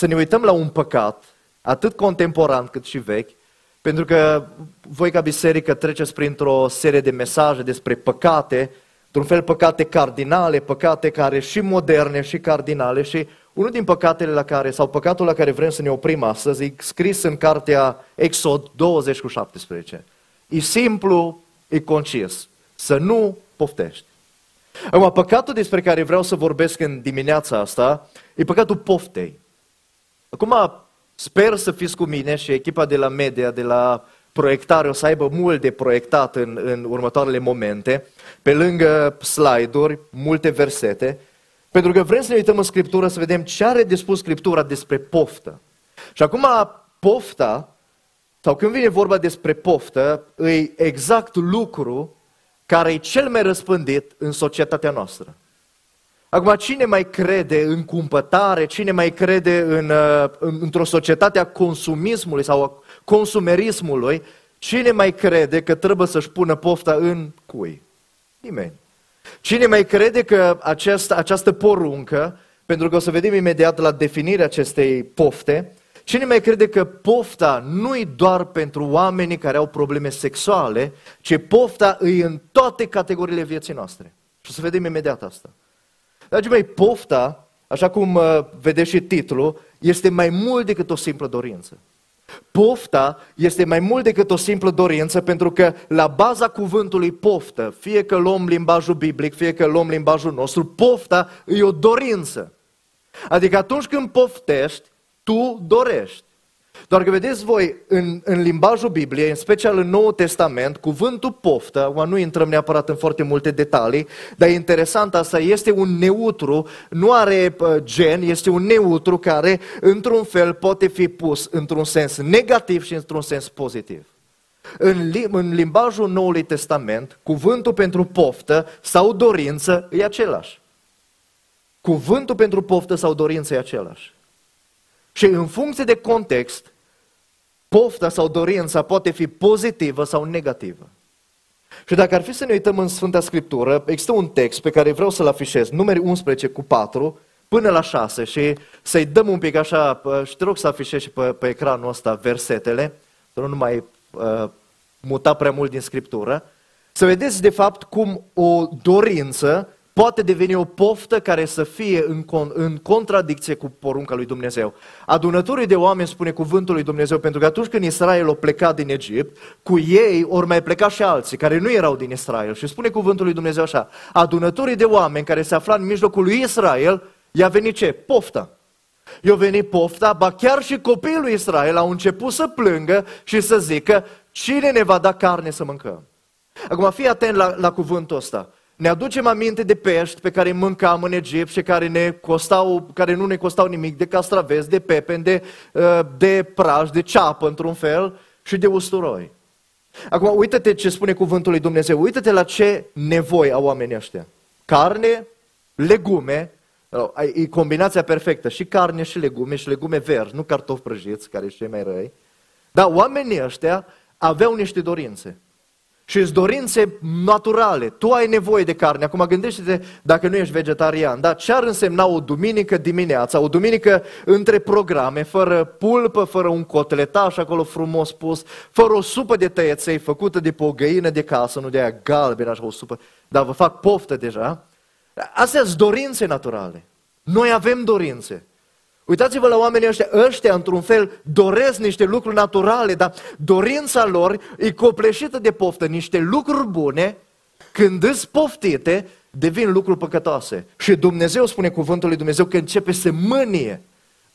să ne uităm la un păcat, atât contemporan cât și vechi, pentru că voi ca biserică treceți printr-o serie de mesaje despre păcate, într-un fel păcate cardinale, păcate care și moderne și cardinale și unul din păcatele la care, sau păcatul la care vrem să ne oprim astăzi, e scris în cartea Exod 20 cu 17. E simplu, e concis. Să nu poftești. Acum, păcatul despre care vreau să vorbesc în dimineața asta e păcatul poftei. Acum, sper să fiți cu mine și echipa de la media, de la proiectare, o să aibă mult de proiectat în, în următoarele momente, pe lângă slide-uri, multe versete, pentru că vrem să ne uităm în Scriptură să vedem ce are de spus Scriptura despre poftă. Și acum, pofta, sau când vine vorba despre poftă, e exact lucru care e cel mai răspândit în societatea noastră. Acum, cine mai crede în cumpătare, cine mai crede în, uh, în, într-o societate a consumismului sau a consumerismului, cine mai crede că trebuie să-și pună pofta în cui? Nimeni. Cine mai crede că această, această poruncă, pentru că o să vedem imediat la definirea acestei pofte, Cine mai crede că pofta nu e doar pentru oamenii care au probleme sexuale, ci pofta e în toate categoriile vieții noastre? Și o să vedem imediat asta. Dragii mei, pofta, așa cum uh, vedeți și titlul, este mai mult decât o simplă dorință. Pofta este mai mult decât o simplă dorință, pentru că la baza cuvântului poftă, fie că luăm limbajul biblic, fie că luăm limbajul nostru, pofta e o dorință. Adică atunci când poftești, tu dorești. Doar că vedeți voi, în, în limbajul Bibliei, în special în Noul Testament, cuvântul poftă, nu intrăm neapărat în foarte multe detalii, dar e interesant asta, este un neutru, nu are gen, este un neutru care, într-un fel, poate fi pus într-un sens negativ și într-un sens pozitiv. În, în limbajul Noului Testament, cuvântul pentru poftă sau dorință e același. Cuvântul pentru poftă sau dorință e același. Și în funcție de context, pofta sau dorința poate fi pozitivă sau negativă. Și dacă ar fi să ne uităm în Sfânta Scriptură, există un text pe care vreau să-l afișez, numeri 11 cu 4 până la 6 și să-i dăm un pic așa, și te rog să afișezi și pe, pe ecranul ăsta versetele, să nu mai uh, muta prea mult din Scriptură, să vedeți de fapt cum o dorință poate deveni o poftă care să fie în, con- în contradicție cu porunca lui Dumnezeu. Adunătorii de oameni spune cuvântul lui Dumnezeu, pentru că atunci când Israel a plecat din Egipt, cu ei ori mai pleca și alții care nu erau din Israel. Și spune cuvântul lui Dumnezeu așa, adunătorii de oameni care se afla în mijlocul lui Israel, i-a venit ce? Pofta. I-a venit pofta, ba chiar și copiii lui Israel au început să plângă și să zică, cine ne va da carne să mâncăm? Acum fii atent la, la cuvântul ăsta ne aducem aminte de pești pe care îi mâncam în Egipt și care, ne costau, care nu ne costau nimic, de castraveți, de pepen, de, uh, de praj, de ceapă într-un fel și de usturoi. Acum, uită-te ce spune cuvântul lui Dumnezeu, uită-te la ce nevoi au oamenii ăștia. Carne, legume, e combinația perfectă, și carne și legume, și legume verzi, nu cartofi prăjiți, care sunt cei mai răi. Dar oamenii ăștia aveau niște dorințe și îți dorințe naturale. Tu ai nevoie de carne. Acum gândește-te dacă nu ești vegetarian. Da? Ce ar însemna o duminică dimineața, o duminică între programe, fără pulpă, fără un cotletaș acolo frumos pus, fără o supă de tăieței făcută de pe o găină de casă, nu de aia galbenă, așa o supă, dar vă fac poftă deja. Astea sunt dorințe naturale. Noi avem dorințe. Uitați-vă la oamenii ăștia, ăștia într-un fel doresc niște lucruri naturale, dar dorința lor e copleșită de poftă, niște lucruri bune, când îți poftite, devin lucruri păcătoase. Și Dumnezeu spune cuvântul lui Dumnezeu că începe să mânie.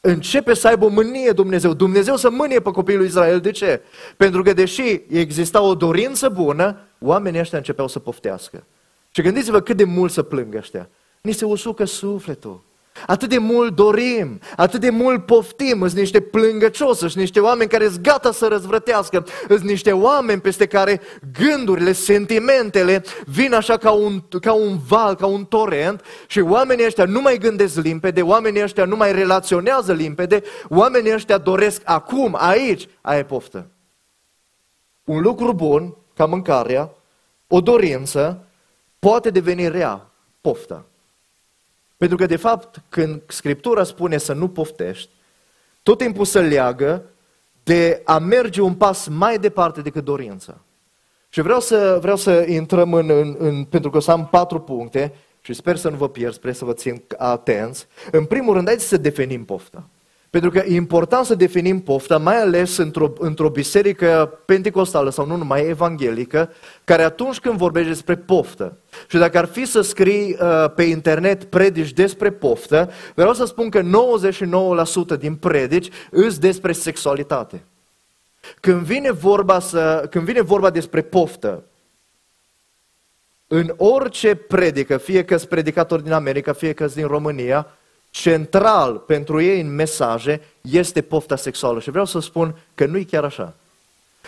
Începe să aibă o mânie Dumnezeu. Dumnezeu să mânie pe copiii lui Israel. De ce? Pentru că deși exista o dorință bună, oamenii ăștia începeau să poftească. Și gândiți-vă cât de mult să plâng ăștia. Ni se usucă sufletul. Atât de mult dorim, atât de mult poftim, sunt niște plângăcioși, sunt niște oameni care sunt gata să răzvrătească, sunt niște oameni peste care gândurile, sentimentele vin așa ca un, ca un val, ca un torent și oamenii ăștia nu mai gândesc limpede, oamenii ăștia nu mai relaționează limpede, oamenii ăștia doresc acum, aici, aia poftă. Un lucru bun, ca mâncarea, o dorință, poate deveni rea, pofta. Pentru că, de fapt, când Scriptura spune să nu poftești, tot timpul se leagă de a merge un pas mai departe decât dorința. Și vreau să, vreau să intrăm în, în, în, pentru că o să am patru puncte și sper să nu vă pierd, sper să vă țin atenți. În primul rând, haideți să definim pofta. Pentru că e important să definim pofta, mai ales într-o, într-o biserică pentecostală sau nu numai evanghelică, care atunci când vorbește despre poftă, și dacă ar fi să scrii uh, pe internet predici despre poftă, vreau să spun că 99% din predici îs despre sexualitate. Când vine vorba, să, când vine vorba despre poftă, în orice predică, fie că sunt predicatori din America, fie că din România, central pentru ei în mesaje este pofta sexuală. Și vreau să spun că nu e chiar așa.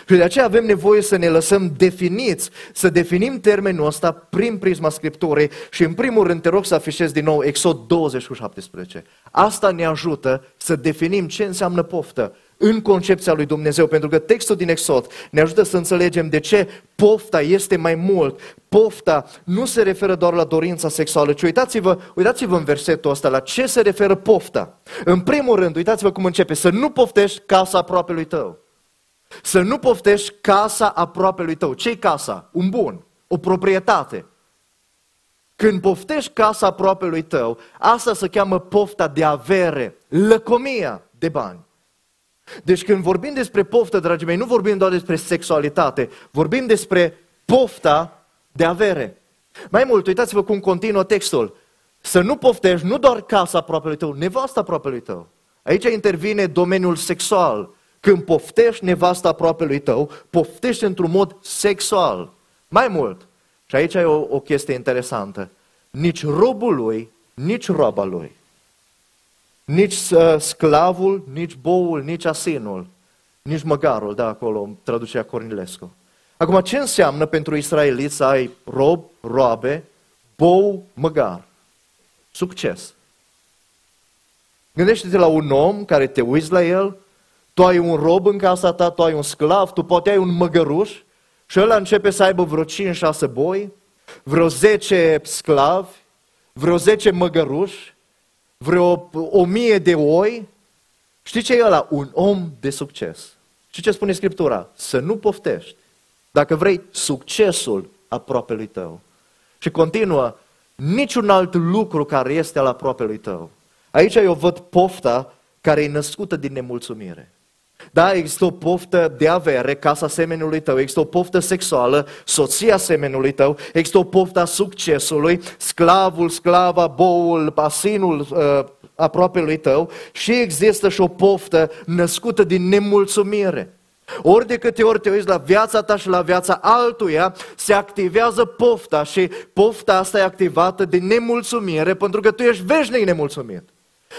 Și de aceea avem nevoie să ne lăsăm definiți, să definim termenul ăsta prin prisma Scripturii și în primul rând te rog să afișezi din nou Exod 20 cu 17. Asta ne ajută să definim ce înseamnă poftă în concepția lui Dumnezeu, pentru că textul din Exod ne ajută să înțelegem de ce pofta este mai mult. Pofta nu se referă doar la dorința sexuală, ci uitați-vă, uitați-vă în versetul ăsta la ce se referă pofta. În primul rând, uitați-vă cum începe, să nu poftești casa aproapelui tău. Să nu poftești casa aproapelui tău. Ce-i casa? Un bun, o proprietate. Când poftești casa aproapelui tău, asta se cheamă pofta de avere, lăcomia de bani. Deci când vorbim despre poftă, dragii mei, nu vorbim doar despre sexualitate, vorbim despre pofta de avere. Mai mult, uitați-vă cum continuă textul. Să nu poftești nu doar casa aproapelui tău, nevasta aproapelui tău. Aici intervine domeniul sexual. Când poftești nevasta aproapelui tău, poftești într-un mod sexual. Mai mult, și aici e o, o chestie interesantă, nici robul lui, nici roaba lui nici uh, sclavul, nici boul, nici asinul, nici măgarul, da, acolo traducea Cornilescu. Acum, ce înseamnă pentru israeliți să ai rob, roabe, bou, măgar? Succes. Gândește-te la un om care te uiți la el, tu ai un rob în casa ta, tu ai un sclav, tu poate ai un măgăruș și ăla începe să aibă vreo 5-6 boi, vreo 10 sclavi, vreo 10 măgăruși, vreo o mie de oi, știi ce e ăla? Un om de succes. Și ce spune Scriptura? Să nu poftești. Dacă vrei succesul aproapelui tău. Și continuă, niciun alt lucru care este al aproapelui tău. Aici eu văd pofta care e născută din nemulțumire. Da, există o poftă de avere, casa semenului tău, există o poftă sexuală, soția semenului tău, există o poftă a succesului, sclavul, sclava, boul, asinul uh, aproape lui tău și există și o poftă născută din nemulțumire. Ori de câte ori te uiți la viața ta și la viața altuia, se activează pofta și pofta asta e activată de nemulțumire pentru că tu ești veșnic nemulțumit.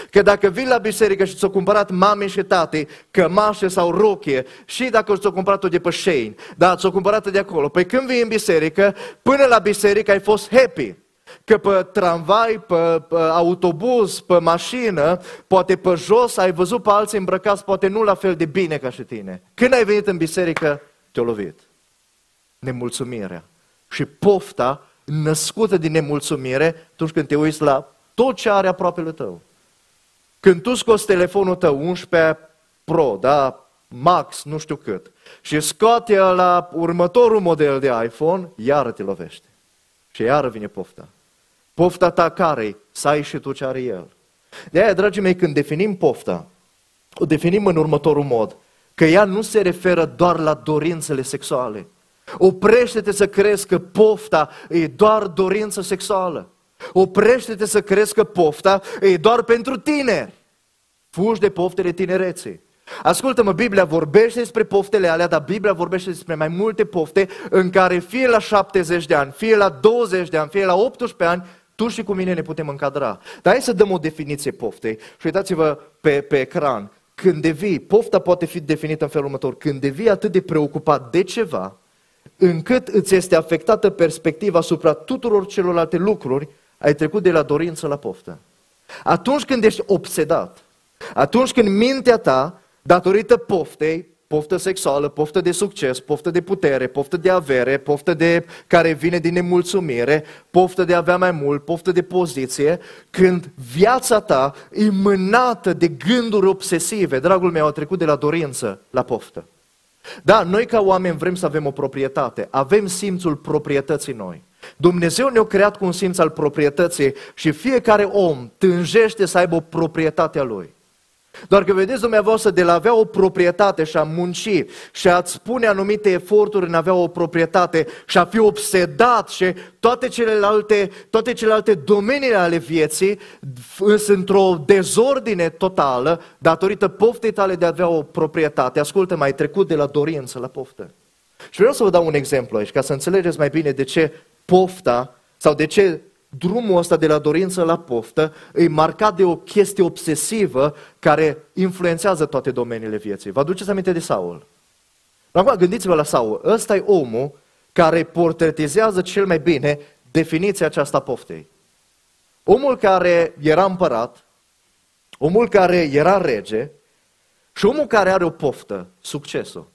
Că dacă vii la biserică și ți-o cumpărat mame și tate cămașe sau rochie și dacă ți-o cumpărat-o de pe Shane, da, ți-o cumpărat de acolo, păi când vii în biserică, până la biserică ai fost happy. Că pe tramvai, pe, pe autobuz, pe mașină, poate pe jos ai văzut pe alții îmbrăcați, poate nu la fel de bine ca și tine. Când ai venit în biserică, te-a lovit. Nemulțumirea. Și pofta născută din nemulțumire atunci când te uiți la tot ce are aproapele tău. Când tu scoți telefonul tău 11 Pro, da, Max, nu știu cât, și scoate la următorul model de iPhone, iară te lovește. Și iară vine pofta. Pofta ta care Să ai și tu ce are el. De aia, dragii mei, când definim pofta, o definim în următorul mod, că ea nu se referă doar la dorințele sexuale. Oprește-te să crezi că pofta e doar dorință sexuală. Oprește-te să crezi că pofta e doar pentru tineri. Fugi de poftele tinereței. Ascultă-mă, Biblia vorbește despre poftele alea, dar Biblia vorbește despre mai multe pofte în care fie la 70 de ani, fie la 20 de ani, fie la 18 ani, tu și cu mine ne putem încadra. Dar hai să dăm o definiție poftei și uitați-vă pe, pe ecran. Când devii, pofta poate fi definită în felul următor, când devii atât de preocupat de ceva, încât îți este afectată perspectiva asupra tuturor celorlalte lucruri, ai trecut de la dorință la poftă. Atunci când ești obsedat, atunci când mintea ta, datorită poftei, poftă sexuală, poftă de succes, poftă de putere, poftă de avere, poftă de care vine din nemulțumire, poftă de a avea mai mult, poftă de poziție, când viața ta e mânată de gânduri obsesive. Dragul meu, a trecut de la dorință la poftă. Da, noi ca oameni vrem să avem o proprietate, avem simțul proprietății noi. Dumnezeu ne-a creat cu un simț al proprietății și fiecare om tânjește să aibă o proprietate a lui. Doar că vedeți dumneavoastră, de la avea o proprietate și a munci și a-ți spune anumite eforturi în avea o proprietate și a fi obsedat și toate celelalte, toate celelalte domenii ale vieții sunt într-o dezordine totală datorită poftei tale de a avea o proprietate. Ascultă, mai trecut de la dorință la poftă. Și vreau să vă dau un exemplu aici, ca să înțelegeți mai bine de ce pofta sau de ce drumul ăsta de la dorință la poftă e marcat de o chestie obsesivă care influențează toate domeniile vieții. Vă aduceți aminte de Saul? Acum gândiți-vă la Saul. Ăsta e omul care portretizează cel mai bine definiția aceasta poftei. Omul care era împărat, omul care era rege și omul care are o poftă, succesul.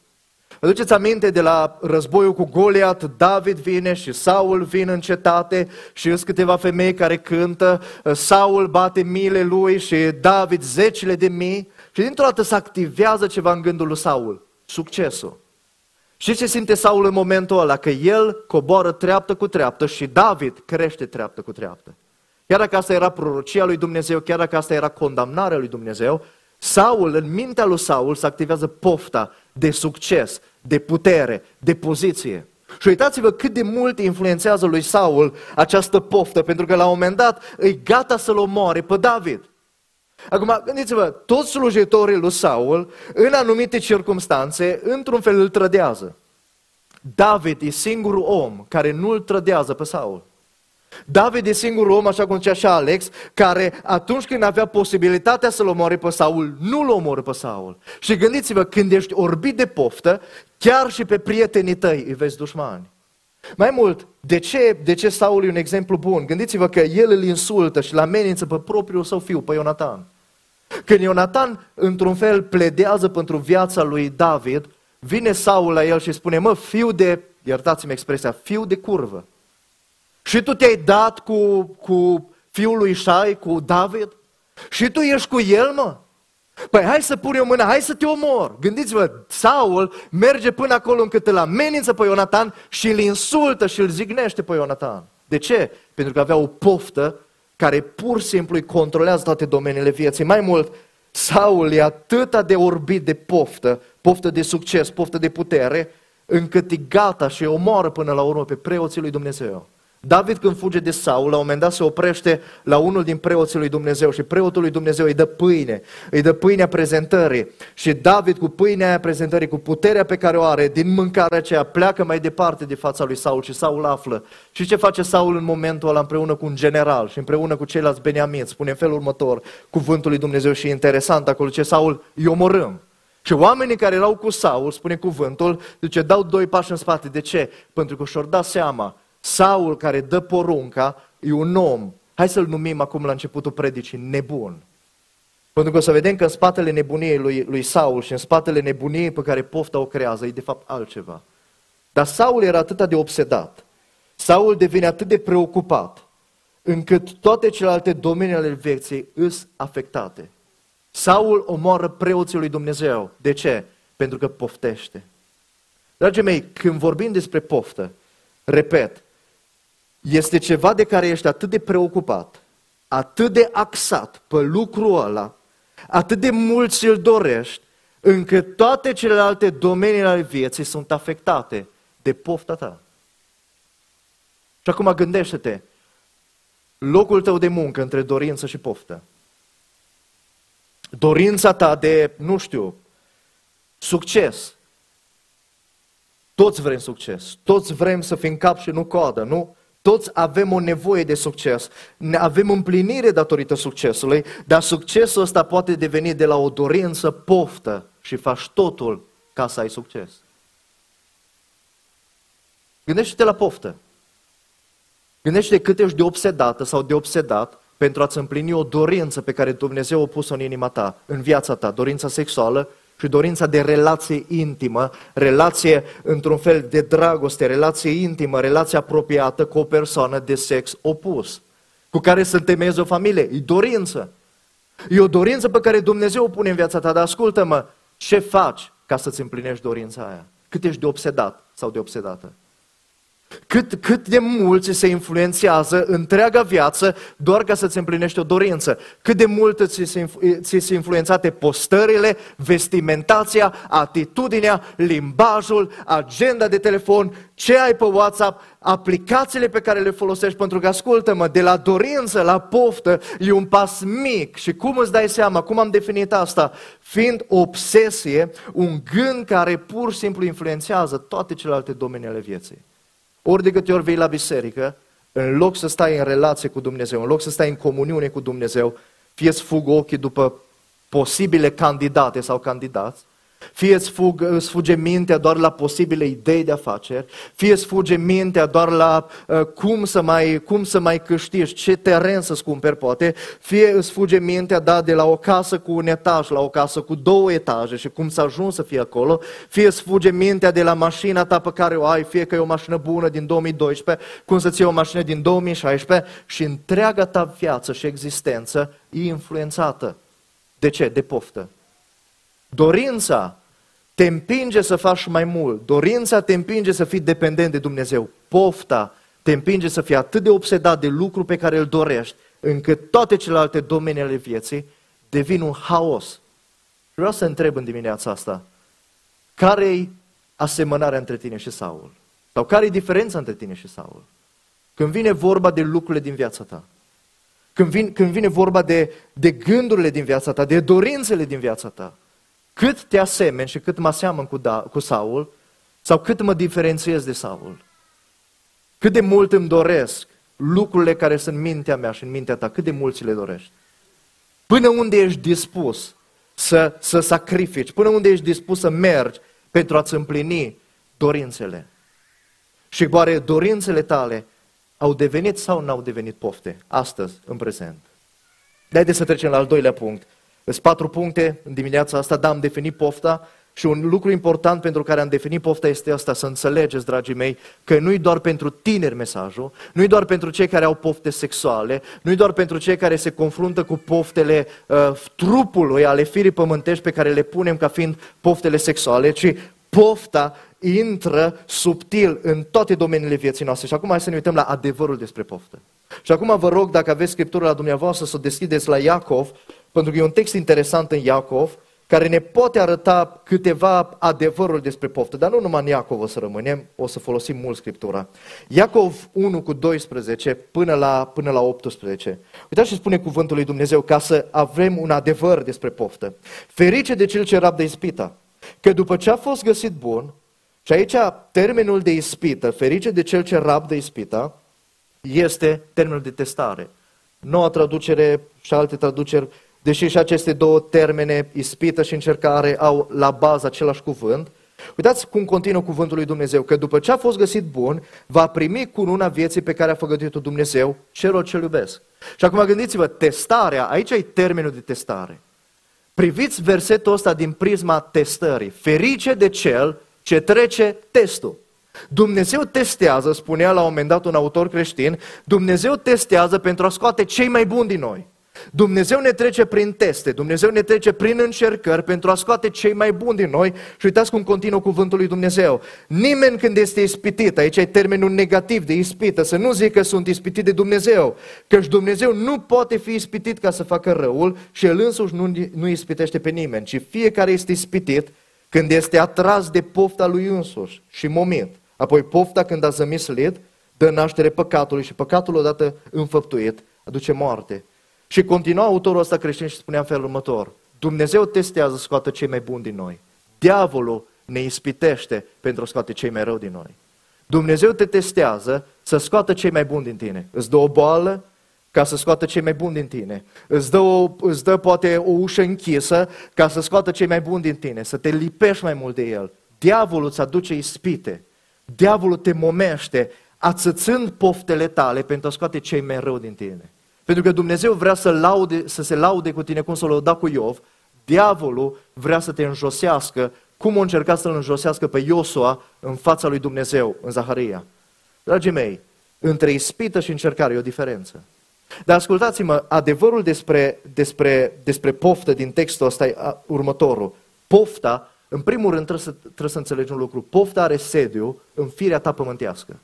Vă duceți aminte de la războiul cu Goliat, David vine și Saul vine în cetate și sunt câteva femei care cântă, Saul bate miile lui și David zecile de mii și dintr-o dată se activează ceva în gândul lui Saul, succesul. Și ce simte Saul în momentul ăla? Că el coboară treaptă cu treaptă și David crește treaptă cu treaptă. Chiar dacă asta era prorocia lui Dumnezeu, chiar dacă asta era condamnarea lui Dumnezeu, Saul, în mintea lui Saul, se activează pofta de succes, de putere, de poziție. Și uitați-vă cât de mult influențează lui Saul această poftă, pentru că la un moment dat e gata să-l omoare pe David. Acum, gândiți-vă, toți slujitorii lui Saul, în anumite circunstanțe, într-un fel îl trădează. David e singurul om care nu îl trădează pe Saul. David e singurul om, așa cum zicea și Alex, care atunci când avea posibilitatea să-l omoare pe Saul, nu-l omoră pe Saul. Și gândiți-vă, când ești orbit de poftă, chiar și pe prietenii tăi îi vezi dușmani. Mai mult, de ce, de ce Saul e un exemplu bun? Gândiți-vă că el îl insultă și îl amenință pe propriul său fiu, pe Ionatan. Când Ionatan, într-un fel, pledează pentru viața lui David, vine Saul la el și spune, mă, fiu de, iertați-mi expresia, fiu de curvă. Și tu te-ai dat cu, cu fiul lui Șai, cu David? Și tu ești cu el, mă? Păi hai să pun eu mâna, hai să te omor. Gândiți-vă, Saul merge până acolo încât îl amenință pe Ionatan și îl insultă și îl zignește pe Ionatan. De ce? Pentru că avea o poftă care pur și simplu îi controlează toate domeniile vieții. Mai mult, Saul e atât de orbit de poftă, poftă de succes, poftă de putere, încât e gata și omoară până la urmă pe preoții lui Dumnezeu. David când fuge de Saul, la un moment dat se oprește la unul din preoții lui Dumnezeu și preotul lui Dumnezeu îi dă pâine, îi dă pâinea prezentării și David cu pâinea aia prezentării, cu puterea pe care o are, din mâncarea aceea, pleacă mai departe de fața lui Saul și Saul află. Și ce face Saul în momentul ăla împreună cu un general și împreună cu ceilalți beniamiți? Spune în felul următor, cuvântul lui Dumnezeu și e interesant acolo ce Saul îi omorâm. Și oamenii care erau cu Saul, spune cuvântul, zice, dau doi pași în spate. De ce? Pentru că și-au dat seama Saul care dă porunca e un om, hai să-l numim acum la începutul predicii, nebun. Pentru că o să vedem că în spatele nebuniei lui, lui Saul și în spatele nebuniei pe care pofta o creează, e de fapt altceva. Dar Saul era atât de obsedat, Saul devine atât de preocupat, încât toate celelalte domenii ale vieții îs afectate. Saul omoară preoții lui Dumnezeu. De ce? Pentru că poftește. Dragii mei, când vorbim despre poftă, repet, este ceva de care ești atât de preocupat, atât de axat pe lucrul ăla, atât de mult ți-l dorești, încât toate celelalte domenii ale vieții sunt afectate de pofta ta. Și acum gândește-te, locul tău de muncă între dorință și poftă. Dorința ta de, nu știu, succes. Toți vrem succes, toți vrem să fim cap și nu coadă, nu? Toți avem o nevoie de succes. Avem împlinire datorită succesului, dar succesul ăsta poate deveni de la o dorință poftă și faci totul ca să ai succes. Gândește-te la poftă. Gândește-te cât ești de obsedată sau de obsedat pentru a-ți împlini o dorință pe care Dumnezeu a pus-o în inima ta, în viața ta, dorința sexuală și dorința de relație intimă, relație într-un fel de dragoste, relație intimă, relație apropiată cu o persoană de sex opus, cu care să întemeiezi o familie. E dorință. E o dorință pe care Dumnezeu o pune în viața ta, dar ascultă-mă, ce faci ca să-ți împlinești dorința aia? Cât ești de obsedat sau de obsedată? Cât, cât de mult ți se influențează întreaga viață doar ca să-ți împlinești o dorință. Cât de mult ți se, ți se influențate postările, vestimentația, atitudinea, limbajul, agenda de telefon, ce ai pe WhatsApp, aplicațiile pe care le folosești, pentru că ascultă-mă, de la dorință la poftă e un pas mic. Și cum îți dai seama, cum am definit asta? Fiind obsesie, un gând care pur și simplu influențează toate celelalte domenii ale vieții. Ori de câte ori vei la biserică, în loc să stai în relație cu Dumnezeu, în loc să stai în comuniune cu Dumnezeu, fie îți fug ochii după posibile candidate sau candidați, fie îți, fug, îți fuge mintea doar la posibile idei de afaceri, fie îți fuge mintea doar la uh, cum, să mai, cum să mai câștigi, ce teren să-ți cumperi poate, fie îți fuge mintea da, de la o casă cu un etaj la o casă cu două etaje și cum să ajungi să fie acolo, fie îți fuge mintea de la mașina ta pe care o ai, fie că e o mașină bună din 2012, cum să-ți iei o mașină din 2016 și întreaga ta viață și existență e influențată. De ce? De poftă. Dorința te împinge să faci mai mult. Dorința te împinge să fii dependent de Dumnezeu. Pofta te împinge să fii atât de obsedat de lucru pe care îl dorești, încât toate celelalte domenii ale vieții devin un haos. Vreau să întreb în dimineața asta, care-i asemănarea între tine și Saul? Sau care e diferența între tine și Saul? Când vine vorba de lucrurile din viața ta, când vine, când vine vorba de, de gândurile din viața ta, de dorințele din viața ta, cât te asemeni și cât mă aseamăn cu, da, cu Saul, sau cât mă diferențiez de Saul. Cât de mult îmi doresc lucrurile care sunt în mintea mea și în mintea ta, cât de mult ți le dorești. Până unde ești dispus să, să sacrifici, până unde ești dispus să mergi pentru a-ți împlini dorințele. Și oare dorințele tale au devenit sau n-au devenit pofte, astăzi, în prezent? Haideți să trecem la al doilea punct. Sunt patru puncte în dimineața asta, da, am definit pofta și un lucru important pentru care am definit pofta este asta, să înțelegeți, dragii mei, că nu-i doar pentru tineri mesajul, nu-i doar pentru cei care au pofte sexuale, nu-i doar pentru cei care se confruntă cu poftele uh, trupului, ale firii pământești pe care le punem ca fiind poftele sexuale, ci pofta intră subtil în toate domeniile vieții noastre. Și acum hai să ne uităm la adevărul despre poftă. Și acum vă rog, dacă aveți scriptura la dumneavoastră, să o deschideți la Iacov, pentru că e un text interesant în Iacov, care ne poate arăta câteva adevăruri despre poftă, dar nu numai în Iacov o să rămânem, o să folosim mult Scriptura. Iacov 1 cu 12 până la, până la 18. Uitați ce spune cuvântul lui Dumnezeu ca să avem un adevăr despre poftă. Ferice de cel ce rabdă ispita, că după ce a fost găsit bun, și aici termenul de ispită, ferice de cel ce rabdă ispita, este termenul de testare. Noua traducere și alte traduceri deși și aceste două termene, ispită și încercare, au la bază același cuvânt, uitați cum continuă cuvântul lui Dumnezeu, că după ce a fost găsit bun, va primi cununa vieții pe care a făgăduit-o Dumnezeu celor ce iubesc. Și acum gândiți-vă, testarea, aici e termenul de testare. Priviți versetul ăsta din prisma testării. Ferice de cel ce trece testul. Dumnezeu testează, spunea la un moment dat un autor creștin, Dumnezeu testează pentru a scoate cei mai buni din noi. Dumnezeu ne trece prin teste, Dumnezeu ne trece prin încercări pentru a scoate cei mai buni din noi și uitați cum continuă cuvântul lui Dumnezeu. Nimeni când este ispitit, aici e termenul negativ de ispită, să nu zic că sunt ispitit de Dumnezeu, căci Dumnezeu nu poate fi ispitit ca să facă răul și El însuși nu, nu ispitește pe nimeni, ci fiecare este ispitit când este atras de pofta lui însuși și momit. Apoi pofta când a zămislit, dă naștere păcatului și păcatul odată înfăptuit aduce moarte. Și continua autorul ăsta creștin și spunea în felul următor. Dumnezeu testează să scoată cei mai buni din noi. Diavolul ne ispitește pentru a scoate cei mai rău din noi. Dumnezeu te testează să scoată cei mai buni din tine. Îți dă o boală ca să scoată cei mai buni din tine. Îți dă, o, îți dă poate o ușă închisă ca să scoată cei mai buni din tine, să te lipești mai mult de el. Diavolul îți aduce ispite. Diavolul te momește, ațățând poftele tale pentru a scoate cei mai rău din tine. Pentru că Dumnezeu vrea să, laude, să se laude cu tine cum s-a lăudat cu Iov, Diavolul vrea să te înjosească, cum o încerca să-l înjosească pe Iosua în fața lui Dumnezeu, în Zaharia. Dragii mei, între ispită și încercare e o diferență. Dar ascultați-mă, adevărul despre, despre, despre poftă din textul ăsta e următorul. Pofta, în primul rând trebuie să, trebuie să înțelegi un lucru, pofta are sediu în firea ta pământească.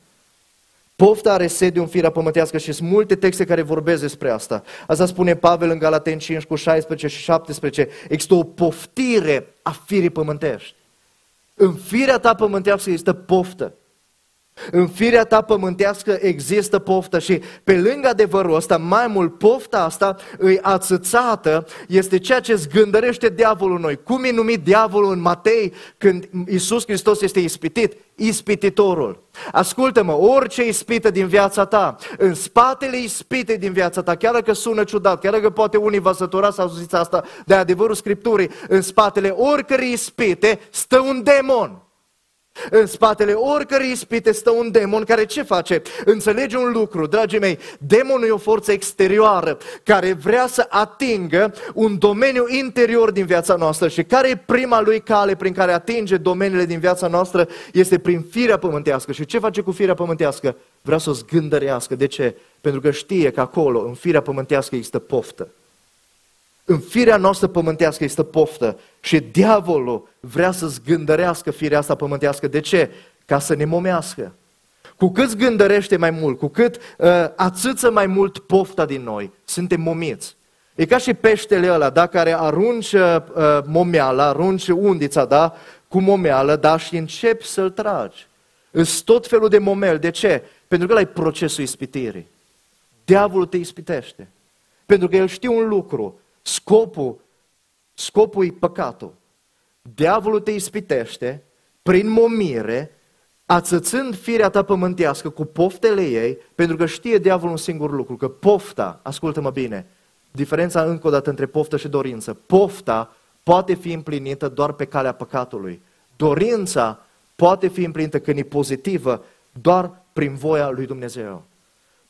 Pofta are sediu în firea pământească și sunt multe texte care vorbesc despre asta. Asta spune Pavel în Galaten 5 cu 16 și 17. Există o poftire a firii pământești. În firea ta pământească există poftă. În firea ta pământească există poftă și pe lângă adevărul ăsta, mai mult pofta asta îi ațățată, este ceea ce zgândărește diavolul noi. Cum e numit diavolul în Matei când Iisus Hristos este ispitit? Ispititorul. Ascultă-mă, orice ispită din viața ta, în spatele ispitei din viața ta, chiar dacă sună ciudat, chiar dacă poate unii vă sătura să auziți asta de adevărul Scripturii, în spatele oricărei ispite stă un demon. În spatele oricărei ispite stă un demon care ce face? Înțelege un lucru, dragii mei, demonul e o forță exterioară care vrea să atingă un domeniu interior din viața noastră și care e prima lui cale prin care atinge domeniile din viața noastră este prin firea pământească. Și ce face cu firea pământească? Vrea să o zgândărească. De ce? Pentru că știe că acolo, în firea pământească, există poftă. În firea noastră pământească este poftă și diavolul vrea să zgândărească firea asta pământească. De ce? Ca să ne momească. Cu cât zgândărește mai mult, cu cât uh, ațâță mai mult pofta din noi, suntem momiți. E ca și peștele ăla, da, care arunci uh, momeala, arunci undița, da, cu momeală, da, și începi să-l tragi. Îs tot felul de momel. De ce? Pentru că ăla e procesul ispitirii. Diavolul te ispitește. Pentru că el știe un lucru. Scopul, scopul e păcatul. Diavolul te ispitește prin momire, ațățând firea ta pământească cu poftele ei, pentru că știe diavolul un singur lucru, că pofta, ascultă-mă bine, diferența încă o dată între poftă și dorință, pofta poate fi împlinită doar pe calea păcatului. Dorința poate fi împlinită când e pozitivă doar prin voia lui Dumnezeu.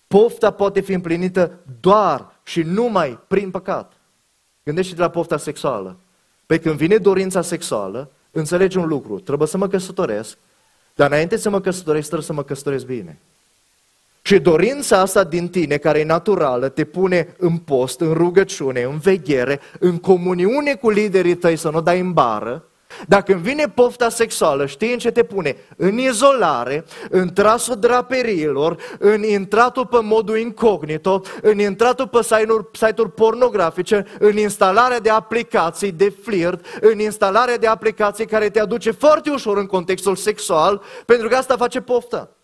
Pofta poate fi împlinită doar și numai prin păcat. Gândește-te la pofta sexuală. Pe când vine dorința sexuală, înțelegi un lucru, trebuie să mă căsătoresc, dar înainte să mă căsătoresc, trebuie să mă căsătoresc bine. Și dorința asta din tine, care e naturală, te pune în post, în rugăciune, în veghere, în comuniune cu liderii tăi, să nu dai în bară, dacă îmi vine pofta sexuală, știi în ce te pune? În izolare, în trasul draperiilor, în intratul pe modul incognito, în intratul pe site-uri, site-uri pornografice, în instalarea de aplicații de flirt, în instalarea de aplicații care te aduce foarte ușor în contextul sexual, pentru că asta face pofta.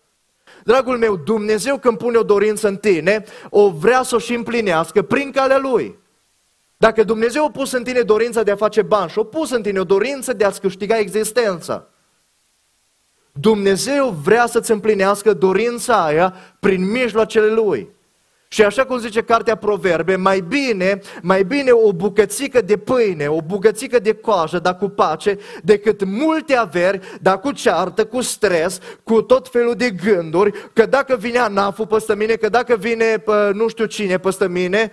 Dragul meu, Dumnezeu când pune o dorință în tine, o vrea să o și împlinească prin calea Lui. Dacă Dumnezeu a pus în tine dorința de a face bani și a pus în tine o dorință de a-ți câștiga existența, Dumnezeu vrea să-ți împlinească dorința aia prin mijloacele Lui. Și așa cum zice cartea Proverbe, mai bine, mai bine o bucățică de pâine, o bucățică de coajă, dar cu pace, decât multe averi, dar cu ceartă, cu stres, cu tot felul de gânduri, că dacă vine anaful peste mine, că dacă vine nu știu cine peste mine,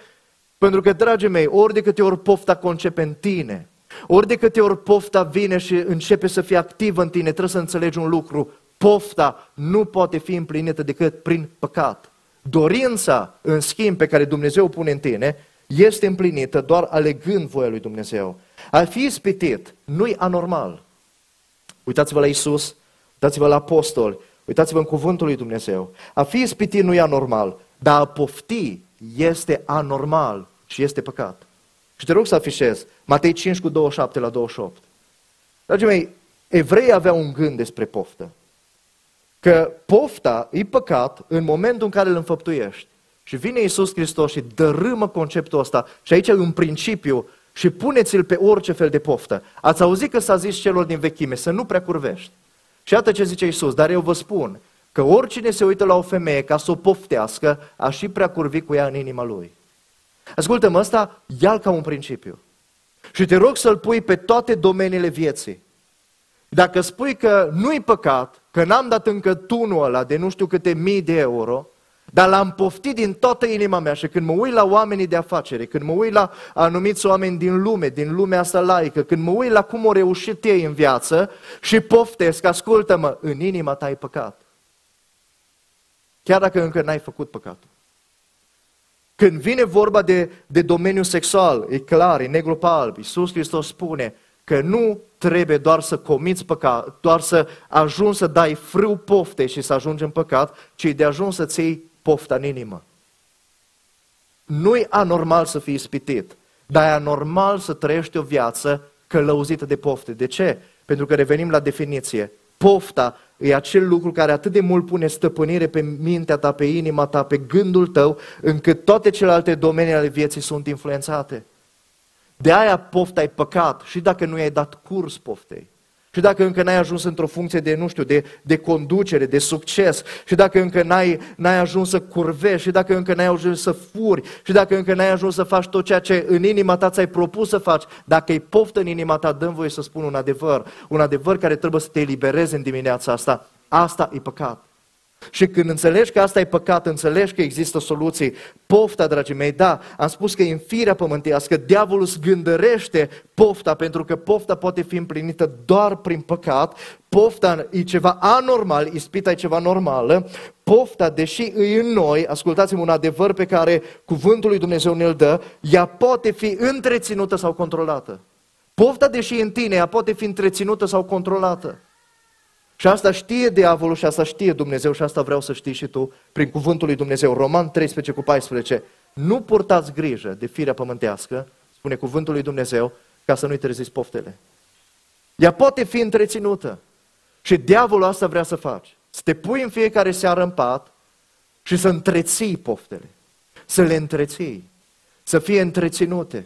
pentru că, dragii mei, ori de câte ori pofta concepe în tine, ori de câte ori pofta vine și începe să fie activă în tine, trebuie să înțelegi un lucru. Pofta nu poate fi împlinită decât prin păcat. Dorința, în schimb, pe care Dumnezeu o pune în tine, este împlinită doar alegând voia lui Dumnezeu. A fi ispitit nu-i anormal. Uitați-vă la Isus, uitați-vă la apostoli, uitați-vă în cuvântul lui Dumnezeu. A fi ispitit nu e anormal, dar a pofti este anormal și este păcat. Și te rog să afișez Matei 5 cu 27 la 28. Dragii mei, evreii aveau un gând despre poftă. Că pofta e păcat în momentul în care îl înfăptuiești. Și vine Iisus Hristos și dărâmă conceptul ăsta. Și aici e un principiu și puneți-l pe orice fel de poftă. Ați auzit că s-a zis celor din vechime să nu prea curvești. Și iată ce zice Iisus, dar eu vă spun că oricine se uită la o femeie ca să o poftească, a și prea curvi cu ea în inima lui. Ascultă-mă, ăsta ia ca un principiu. Și te rog să-l pui pe toate domeniile vieții. Dacă spui că nu-i păcat, că n-am dat încă tunul ăla de nu știu câte mii de euro, Dar l-am poftit din toată inima mea și când mă uit la oamenii de afacere, când mă uit la anumiți oameni din lume, din lumea asta laică, când mă uit la cum au reușit ei în viață și poftesc, ascultă-mă, în inima ta ai păcat. Chiar dacă încă n-ai făcut păcatul. Când vine vorba de, de domeniul sexual, e clar, e negru pe alb. Iisus Hristos spune că nu trebuie doar să comiți păcat, doar să ajungi să dai frâu pofte și să ajungi în păcat, ci de ajuns să-ți iei pofta în inimă. Nu-i anormal să fii ispitit, dar e anormal să trăiești o viață călăuzită de pofte. De ce? Pentru că revenim la definiție. Pofta e acel lucru care atât de mult pune stăpânire pe mintea ta, pe inima ta, pe gândul tău, încât toate celelalte domenii ale vieții sunt influențate. De aia pofta e păcat și dacă nu i-ai dat curs poftei. Și dacă încă n-ai ajuns într-o funcție de, nu știu, de, de conducere, de succes, și dacă încă n-ai, n-ai ajuns să curvești, și dacă încă n-ai ajuns să furi, și dacă încă n-ai ajuns să faci tot ceea ce în inima ta ți-ai propus să faci, dacă e poftă în inima ta, dăm voie să spun un adevăr, un adevăr care trebuie să te elibereze în dimineața asta. Asta e păcat. Și când înțelegi că asta e păcat, înțelegi că există soluții. Pofta, dragii mei, da, am spus că e în firea pământească, diavolul zgândărește pofta, pentru că pofta poate fi împlinită doar prin păcat. Pofta e ceva anormal, ispita e ceva normală. Pofta, deși e în noi, ascultați-mă un adevăr pe care cuvântul lui Dumnezeu ne-l dă, ea poate fi întreținută sau controlată. Pofta, deși în tine, ea poate fi întreținută sau controlată. Și asta știe diavolul și asta știe Dumnezeu și asta vreau să știi și tu prin cuvântul lui Dumnezeu. Roman 13 cu 14. Nu purtați grijă de firea pământească, spune cuvântul lui Dumnezeu, ca să nu-i treziți poftele. Ea poate fi întreținută. Și diavolul asta vrea să faci. Să te pui în fiecare seară în pat și să întreții poftele. Să le întreții. Să fie întreținute.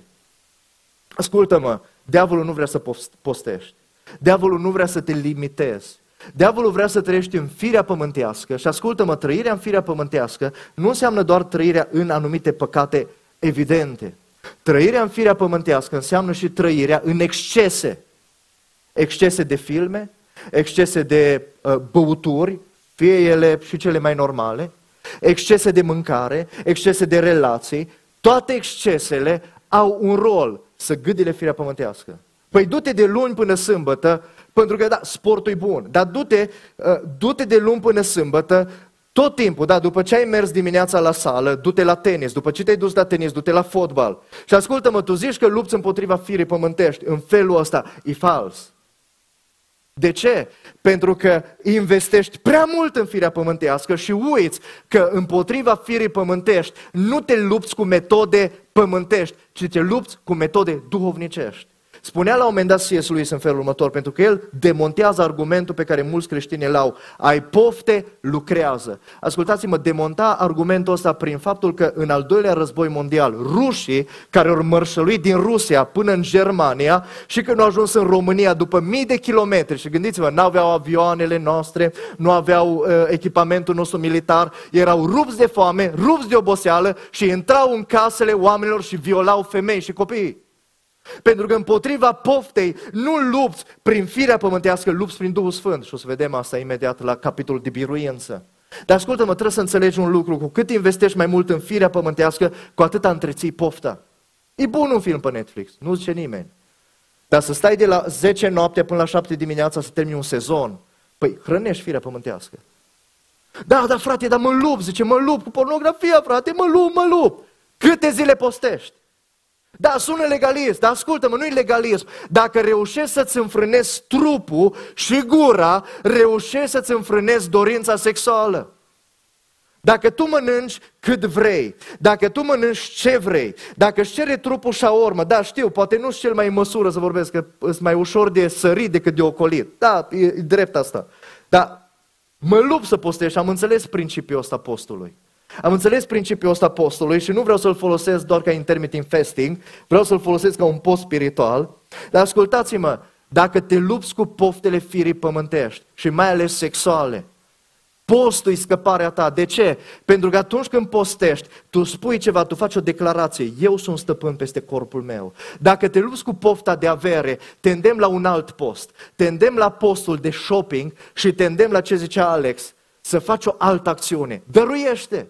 Ascultă-mă, diavolul nu vrea să postești. Diavolul nu vrea să te limitezi. Diavolul vrea să trăiești în firea pământească și ascultă-mă, trăirea în firea pământească nu înseamnă doar trăirea în anumite păcate evidente. Trăirea în firea pământească înseamnă și trăirea în excese. Excese de filme, excese de uh, băuturi, fie ele și cele mai normale, excese de mâncare, excese de relații, toate excesele au un rol să gâdile firea pământească. Păi du-te de luni până sâmbătă pentru că, da, sportul e bun, dar du-te, uh, du-te de luni până sâmbătă, tot timpul, da, după ce ai mers dimineața la sală, du-te la tenis, după ce te-ai dus la tenis, du-te la fotbal. Și ascultă-mă, tu zici că lupți împotriva firii pământești, în felul ăsta, e fals. De ce? Pentru că investești prea mult în firea pământească și uiți că împotriva firii pământești nu te lupți cu metode pământești, ci te lupți cu metode duhovnicești. Spunea la un moment dat C.S. Lewis în felul următor, pentru că el demontează argumentul pe care mulți creștini îl au. Ai pofte, lucrează. Ascultați-mă, demonta argumentul ăsta prin faptul că în al doilea război mondial, rușii care au mărșăluit din Rusia până în Germania și când au ajuns în România după mii de kilometri și gândiți-vă, nu aveau avioanele noastre, nu aveau uh, echipamentul nostru militar, erau rupți de foame, rupți de oboseală și intrau în casele oamenilor și violau femei și copii. Pentru că împotriva poftei nu lupți prin firea pământească, lupți prin Duhul Sfânt. Și o să vedem asta imediat la capitolul de biruință. Dar ascultă-mă, trebuie să înțelegi un lucru. Cu cât investești mai mult în firea pământească, cu atât întreții pofta. E bun un film pe Netflix, nu zice nimeni. Dar să stai de la 10 noapte până la 7 dimineața să termini un sezon, păi hrănești firea pământească. Da, da, frate, dar mă lup, zice, mă lup cu pornografia, frate, mă lup, mă lup. Câte zile postești? Da, sună legalist, dar ascultă-mă, nu e legalism. Dacă reușești să-ți înfrânezi trupul și gura, reușești să-ți înfrânezi dorința sexuală. Dacă tu mănânci cât vrei, dacă tu mănânci ce vrei, dacă își cere trupul și urmă, da, știu, poate nu-și cel mai în măsură să vorbesc, că sunt mai ușor de sărit decât de ocolit. Da, e, e drept asta. Dar mă lupt să postez și am înțeles principiul ăsta postului. Am înțeles principiul ăsta postului și nu vreau să-l folosesc doar ca intermittent fasting, vreau să-l folosesc ca un post spiritual. Dar ascultați-mă, dacă te lupți cu poftele firii pământești și mai ales sexuale, postul e scăparea ta. De ce? Pentru că atunci când postești, tu spui ceva, tu faci o declarație, eu sunt stăpân peste corpul meu. Dacă te lupți cu pofta de avere, te îndemn la un alt post, te îndemn la postul de shopping și te îndemn la ce zicea Alex, să faci o altă acțiune. Dăruiește!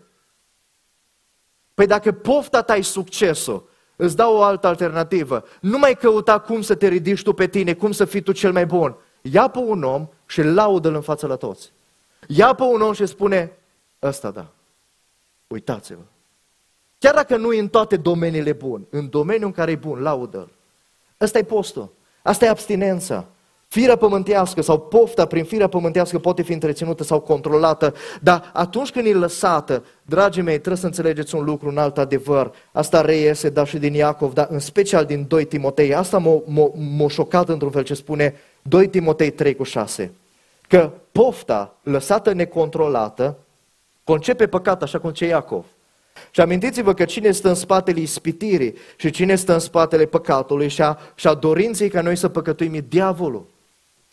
Păi dacă pofta ta ai succesul, îți dau o altă alternativă. Nu mai căuta cum să te ridici tu pe tine, cum să fii tu cel mai bun. Ia pe un om și laudă-l în față la toți. Ia pe un om și spune, ăsta da, uitați-vă. Chiar dacă nu e în toate domeniile bun, în domeniul în care e bun, laudă-l. Ăsta e postul, asta e abstinența. Firea pământească sau pofta prin firea pământească poate fi întreținută sau controlată, dar atunci când e lăsată, dragii mei, trebuie să înțelegeți un lucru, un alt adevăr. Asta reiese, dar și din Iacov, dar în special din 2 Timotei. Asta m-a șocat într-un fel ce spune 2 Timotei 3 cu 6. Că pofta lăsată necontrolată concepe păcat, așa cum ce Iacov. Și amintiți-vă că cine stă în spatele ispitirii și cine stă în spatele păcatului și a, și a dorinței ca noi să păcătuim e diavolul.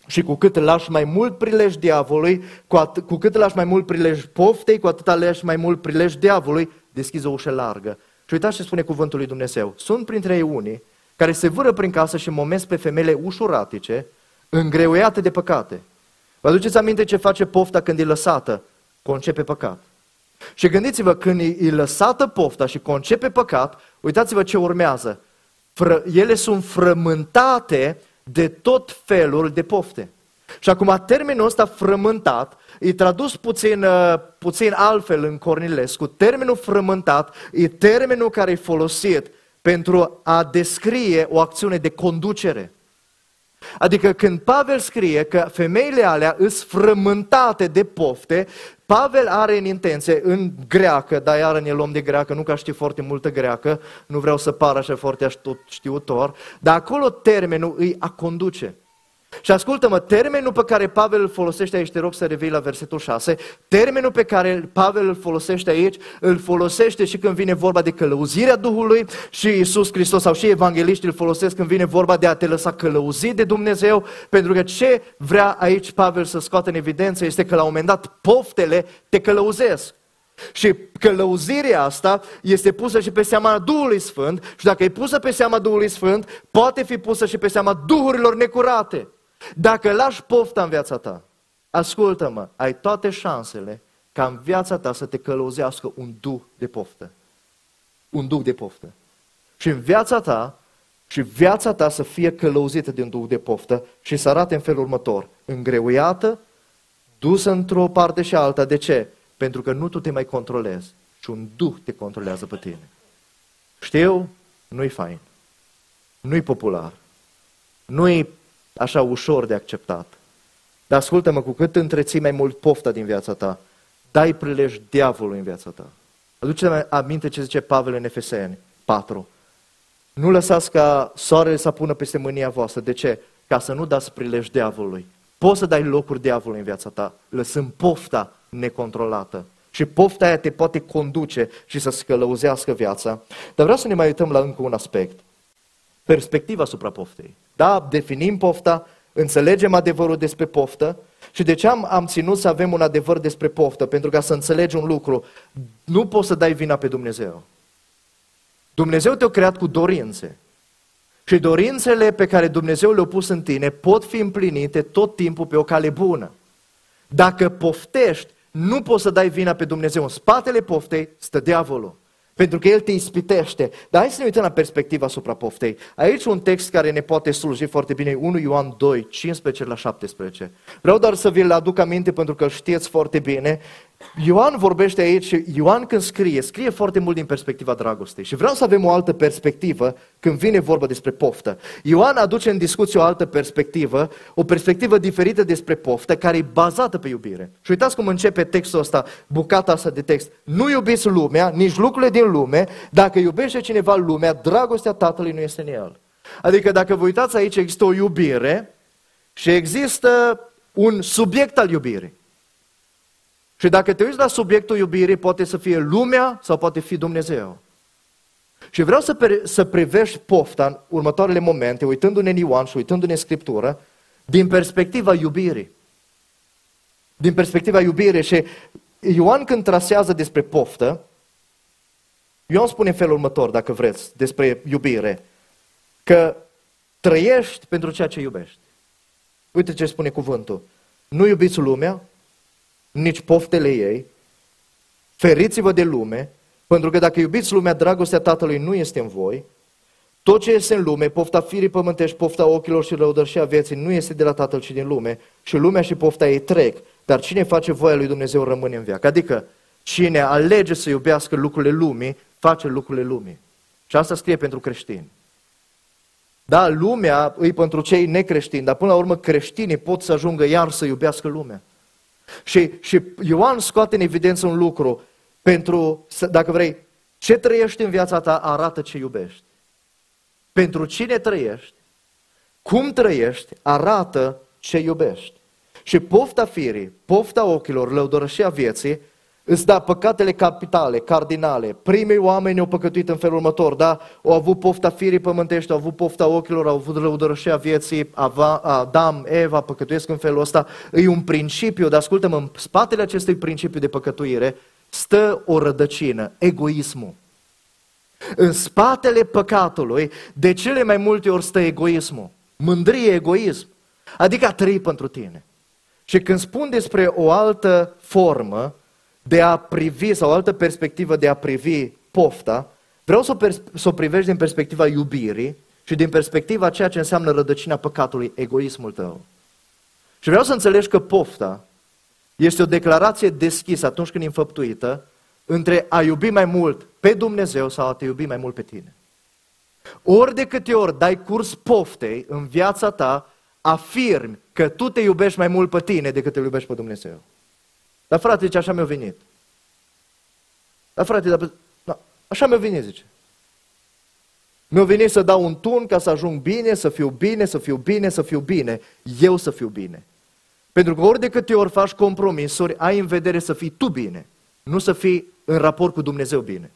Și cu cât lași mai mult prilej diavolului, cu, at- cu cât lași mai mult prilej poftei, cu atât lași mai mult prilej diavolului, deschizi o ușă largă. Și uitați ce spune cuvântul lui Dumnezeu. Sunt printre ei unii care se vâră prin casă și momesc pe femeile ușuratice, îngreuiate de păcate. Vă aduceți aminte ce face pofta când e lăsată? Concepe păcat. Și gândiți-vă, când e lăsată pofta și concepe păcat, uitați-vă ce urmează. Ele sunt frământate de tot felul de pofte. Și acum termenul ăsta frământat e tradus puțin, uh, puțin altfel în Cornilescu. Termenul frământat e termenul care e folosit pentru a descrie o acțiune de conducere. Adică când Pavel scrie că femeile alea îs frământate de pofte, Pavel are în intenție, în greacă, dar iară ne luăm de greacă, nu că știu foarte multă greacă, nu vreau să par așa foarte știutor, dar acolo termenul îi a conduce. Și ascultă-mă, termenul pe care Pavel îl folosește aici, te rog să revii la versetul 6, termenul pe care Pavel îl folosește aici, îl folosește și când vine vorba de călăuzirea Duhului și Iisus Hristos sau și evangeliștii îl folosesc când vine vorba de a te lăsa călăuzit de Dumnezeu, pentru că ce vrea aici Pavel să scoată în evidență este că la un moment dat poftele te călăuzesc. Și călăuzirea asta este pusă și pe seama Duhului Sfânt și dacă e pusă pe seama Duhului Sfânt, poate fi pusă și pe seama duhurilor necurate. Dacă lași pofta în viața ta, ascultă-mă, ai toate șansele ca în viața ta să te călăuzească un duh de poftă. Un duh de poftă. Și în viața ta, și viața ta să fie călăuzită de un duh de poftă și să arate în felul următor. Îngreuiată, dusă într-o parte și alta. De ce? Pentru că nu tu te mai controlezi, ci un duh te controlează pe tine. Știu, nu-i fain. Nu-i popular. Nu-i așa ușor de acceptat. Dar ascultă-mă, cu cât întreții mai mult pofta din viața ta, dai prilej diavolului în viața ta. Aduce-mi aminte ce zice Pavel în Efeseni 4. Nu lăsați ca soarele să pună peste mânia voastră. De ce? Ca să nu dați prilej diavolului. Poți să dai locuri diavolului în viața ta, lăsând pofta necontrolată. Și pofta aia te poate conduce și să scălăuzească viața. Dar vreau să ne mai uităm la încă un aspect perspectiva asupra poftei. Da, definim pofta, înțelegem adevărul despre poftă și de ce am, am ținut să avem un adevăr despre poftă? Pentru ca să înțelegi un lucru, nu poți să dai vina pe Dumnezeu. Dumnezeu te-a creat cu dorințe. Și dorințele pe care Dumnezeu le-a pus în tine pot fi împlinite tot timpul pe o cale bună. Dacă poftești, nu poți să dai vina pe Dumnezeu. În spatele poftei stă diavolul. Pentru că El te ispitește. Dar hai să ne uităm la perspectiva asupra poftei. Aici un text care ne poate sluji foarte bine, 1 Ioan 2, 15 la 17. Vreau doar să vi-l aduc aminte pentru că știți foarte bine. Ioan vorbește aici și Ioan când scrie, scrie foarte mult din perspectiva dragostei. Și vreau să avem o altă perspectivă când vine vorba despre poftă. Ioan aduce în discuție o altă perspectivă, o perspectivă diferită despre poftă, care e bazată pe iubire. Și uitați cum începe textul ăsta, bucata asta de text. Nu iubiți lumea, nici lucrurile din lume. Dacă iubește cineva lumea, dragostea Tatălui nu este în el. Adică dacă vă uitați aici, există o iubire și există un subiect al iubirii. Și dacă te uiți la subiectul iubirii, poate să fie lumea sau poate fi Dumnezeu. Și vreau să, pre- să privești pofta în următoarele momente, uitându-ne în Ioan și uitându-ne în Scriptură, din perspectiva iubirii. Din perspectiva iubirii. Și Ioan când trasează despre poftă, Ioan spune în felul următor, dacă vreți, despre iubire, că trăiești pentru ceea ce iubești. Uite ce spune cuvântul. Nu iubiți lumea, nici poftele ei, feriți-vă de lume Pentru că dacă iubiți lumea, dragostea Tatălui nu este în voi. Tot ce este în lume, pofta firii pământești, pofta ochilor și răudășia vieții, nu este de la Tatăl, ci din lume. Și lumea și pofta ei trec, dar cine face voia lui Dumnezeu rămâne în viață. Adică, cine alege să iubească lucrurile lumii, face lucrurile lumii. Și asta scrie pentru creștini. Da, lumea îi pentru cei necreștini, dar până la urmă creștinii pot să ajungă iar să iubească lumea. Și, și Ioan scoate în evidență un lucru pentru, dacă vrei, ce trăiești în viața ta arată ce iubești. Pentru cine trăiești, cum trăiești, arată ce iubești. Și pofta firii, pofta ochilor, lăudărășia vieții, Îți da păcatele capitale, cardinale. Primii oameni au păcătuit în felul următor, da? Au avut pofta firii pământești, au avut pofta ochilor, au avut răudărășia vieții, Adam, Eva păcătuiesc în felul ăsta. E un principiu, dar ascultă-mă, în spatele acestui principiu de păcătuire stă o rădăcină, egoismul. În spatele păcatului, de cele mai multe ori stă egoismul. Mândrie, egoism. Adică a trăi pentru tine. Și când spun despre o altă formă, de a privi, sau o altă perspectivă de a privi pofta, vreau să o, pers- să o privești din perspectiva iubirii și din perspectiva ceea ce înseamnă rădăcina păcatului, egoismul tău. Și vreau să înțelegi că pofta este o declarație deschisă atunci când e înfăptuită între a iubi mai mult pe Dumnezeu sau a te iubi mai mult pe tine. Ori de câte ori dai curs poftei în viața ta, afirmi că tu te iubești mai mult pe tine decât te iubești pe Dumnezeu. Dar frate, zice, așa mi-a venit. Dar frate, dar, da, așa mi-a venit, zice. Mi-a venit să dau un tun ca să ajung bine, să fiu bine, să fiu bine, să fiu bine. Eu să fiu bine. Pentru că ori de câte ori faci compromisuri, ai în vedere să fii tu bine, nu să fii în raport cu Dumnezeu bine.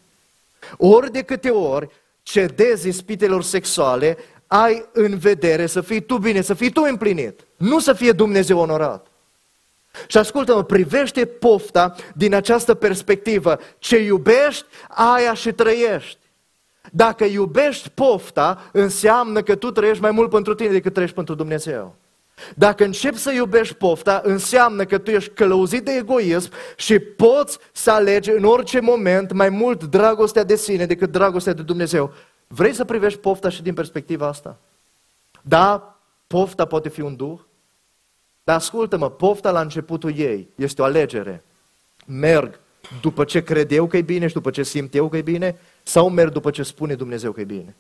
Ori de câte ori cedezi ispitelor sexuale, ai în vedere să fii tu bine, să fii tu împlinit, nu să fie Dumnezeu onorat. Și ascultă-mă, privește pofta din această perspectivă. Ce iubești, aia și trăiești. Dacă iubești pofta, înseamnă că tu trăiești mai mult pentru tine decât trăiești pentru Dumnezeu. Dacă începi să iubești pofta, înseamnă că tu ești călăuzit de egoism și poți să alegi în orice moment mai mult dragostea de sine decât dragostea de Dumnezeu. Vrei să privești pofta și din perspectiva asta? Da, pofta poate fi un duh, dar ascultă-mă, pofta la începutul ei este o alegere. Merg după ce cred eu că e bine și după ce simt eu că e bine, sau merg după ce spune Dumnezeu că e bine.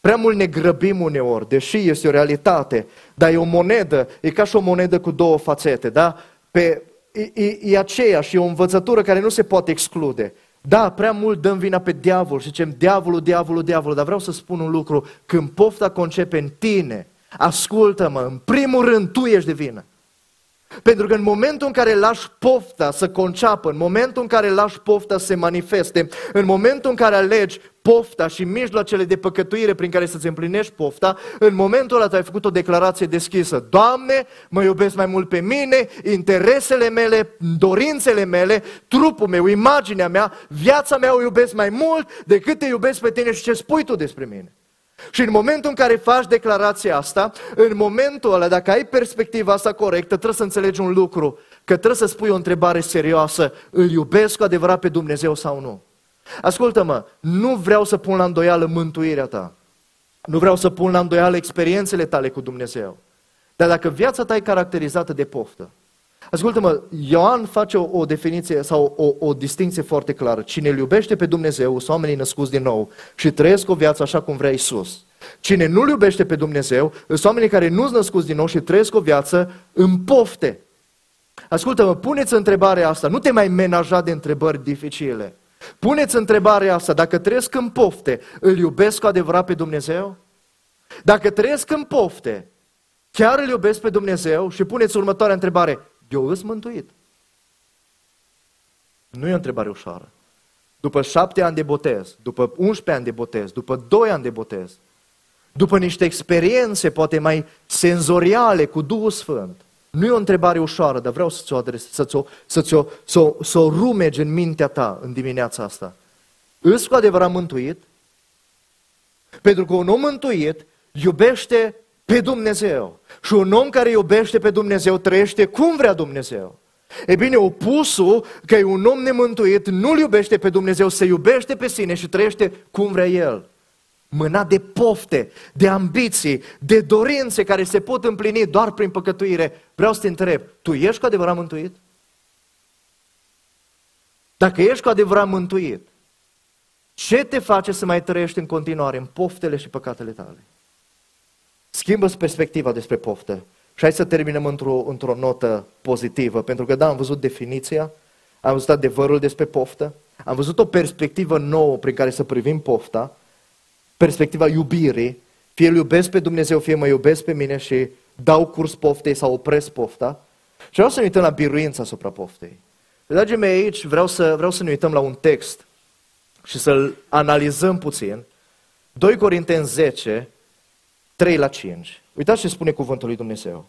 Prea mult ne grăbim uneori, deși este o realitate, dar e o monedă, e ca și o monedă cu două fațete, da? Pe, e, e, e aceea și e o învățătură care nu se poate exclude. Da, prea mult dăm vina pe diavol și zicem diavolul, diavolul, diavolul, dar vreau să spun un lucru, când pofta concepe în tine, Ascultă-mă, în primul rând tu ești de vină. Pentru că în momentul în care lași pofta să conceapă, în momentul în care lași pofta să se manifeste, în momentul în care alegi pofta și mijloacele de păcătuire prin care să-ți împlinești pofta, în momentul ăla tu ai făcut o declarație deschisă. Doamne, mă iubesc mai mult pe mine, interesele mele, dorințele mele, trupul meu, imaginea mea, viața mea o iubesc mai mult decât te iubesc pe tine și ce spui tu despre mine. Și în momentul în care faci declarația asta, în momentul ăla, dacă ai perspectiva asta corectă, trebuie să înțelegi un lucru, că trebuie să spui o întrebare serioasă, îl iubesc cu adevărat pe Dumnezeu sau nu? Ascultă-mă, nu vreau să pun la îndoială mântuirea ta. Nu vreau să pun la îndoială experiențele tale cu Dumnezeu. Dar dacă viața ta e caracterizată de poftă, Ascultă-mă, Ioan face o, o definiție sau o, o distinție foarte clară. Cine îl iubește pe Dumnezeu sunt oamenii născuți din nou și trăiesc o viață așa cum vrea Isus. Cine nu iubește pe Dumnezeu sunt oamenii care nu sunt născuți din nou și trăiesc o viață în pofte. Ascultă-mă, puneți întrebarea asta, nu te mai menaja de întrebări dificile. Puneți întrebarea asta, dacă trăiesc în pofte, îl iubesc cu adevărat pe Dumnezeu? Dacă trăiesc în pofte, chiar îl iubesc pe Dumnezeu? Și puneți următoarea întrebare, eu îs mântuit. Nu e o întrebare ușoară. După șapte ani de botez, după 11 ani de botez, după 2 ani de botez, după niște experiențe poate mai senzoriale cu Duhul Sfânt, nu e o întrebare ușoară, dar vreau să-ți o, adres, să-ți o, să-ți o, să o, să o rumegi în mintea ta în dimineața asta. Îți cu adevărat mântuit? Pentru că un om mântuit iubește pe Dumnezeu. Și un om care iubește pe Dumnezeu trăiește cum vrea Dumnezeu. E bine, opusul, că e un om nemântuit, nu-L iubește pe Dumnezeu, se iubește pe sine și trăiește cum vrea El. Mâna de pofte, de ambiții, de dorințe care se pot împlini doar prin păcătuire. Vreau să te întreb, tu ești cu adevărat mântuit? Dacă ești cu adevărat mântuit, ce te face să mai trăiești în continuare în poftele și păcatele tale? Schimbă perspectiva despre poftă. Și hai să terminăm într-o, într-o notă pozitivă, pentru că da, am văzut definiția, am văzut adevărul despre poftă, am văzut o perspectivă nouă prin care să privim pofta, perspectiva iubirii, fie îl iubesc pe Dumnezeu, fie mă iubesc pe mine și dau curs poftei sau opresc pofta. Și vreau să ne uităm la biruința asupra poftei. Dragii mei, aici vreau să, vreau să ne uităm la un text și să-l analizăm puțin. 2 Corinteni 10, 3 la 5. Uitați ce spune cuvântul lui Dumnezeu.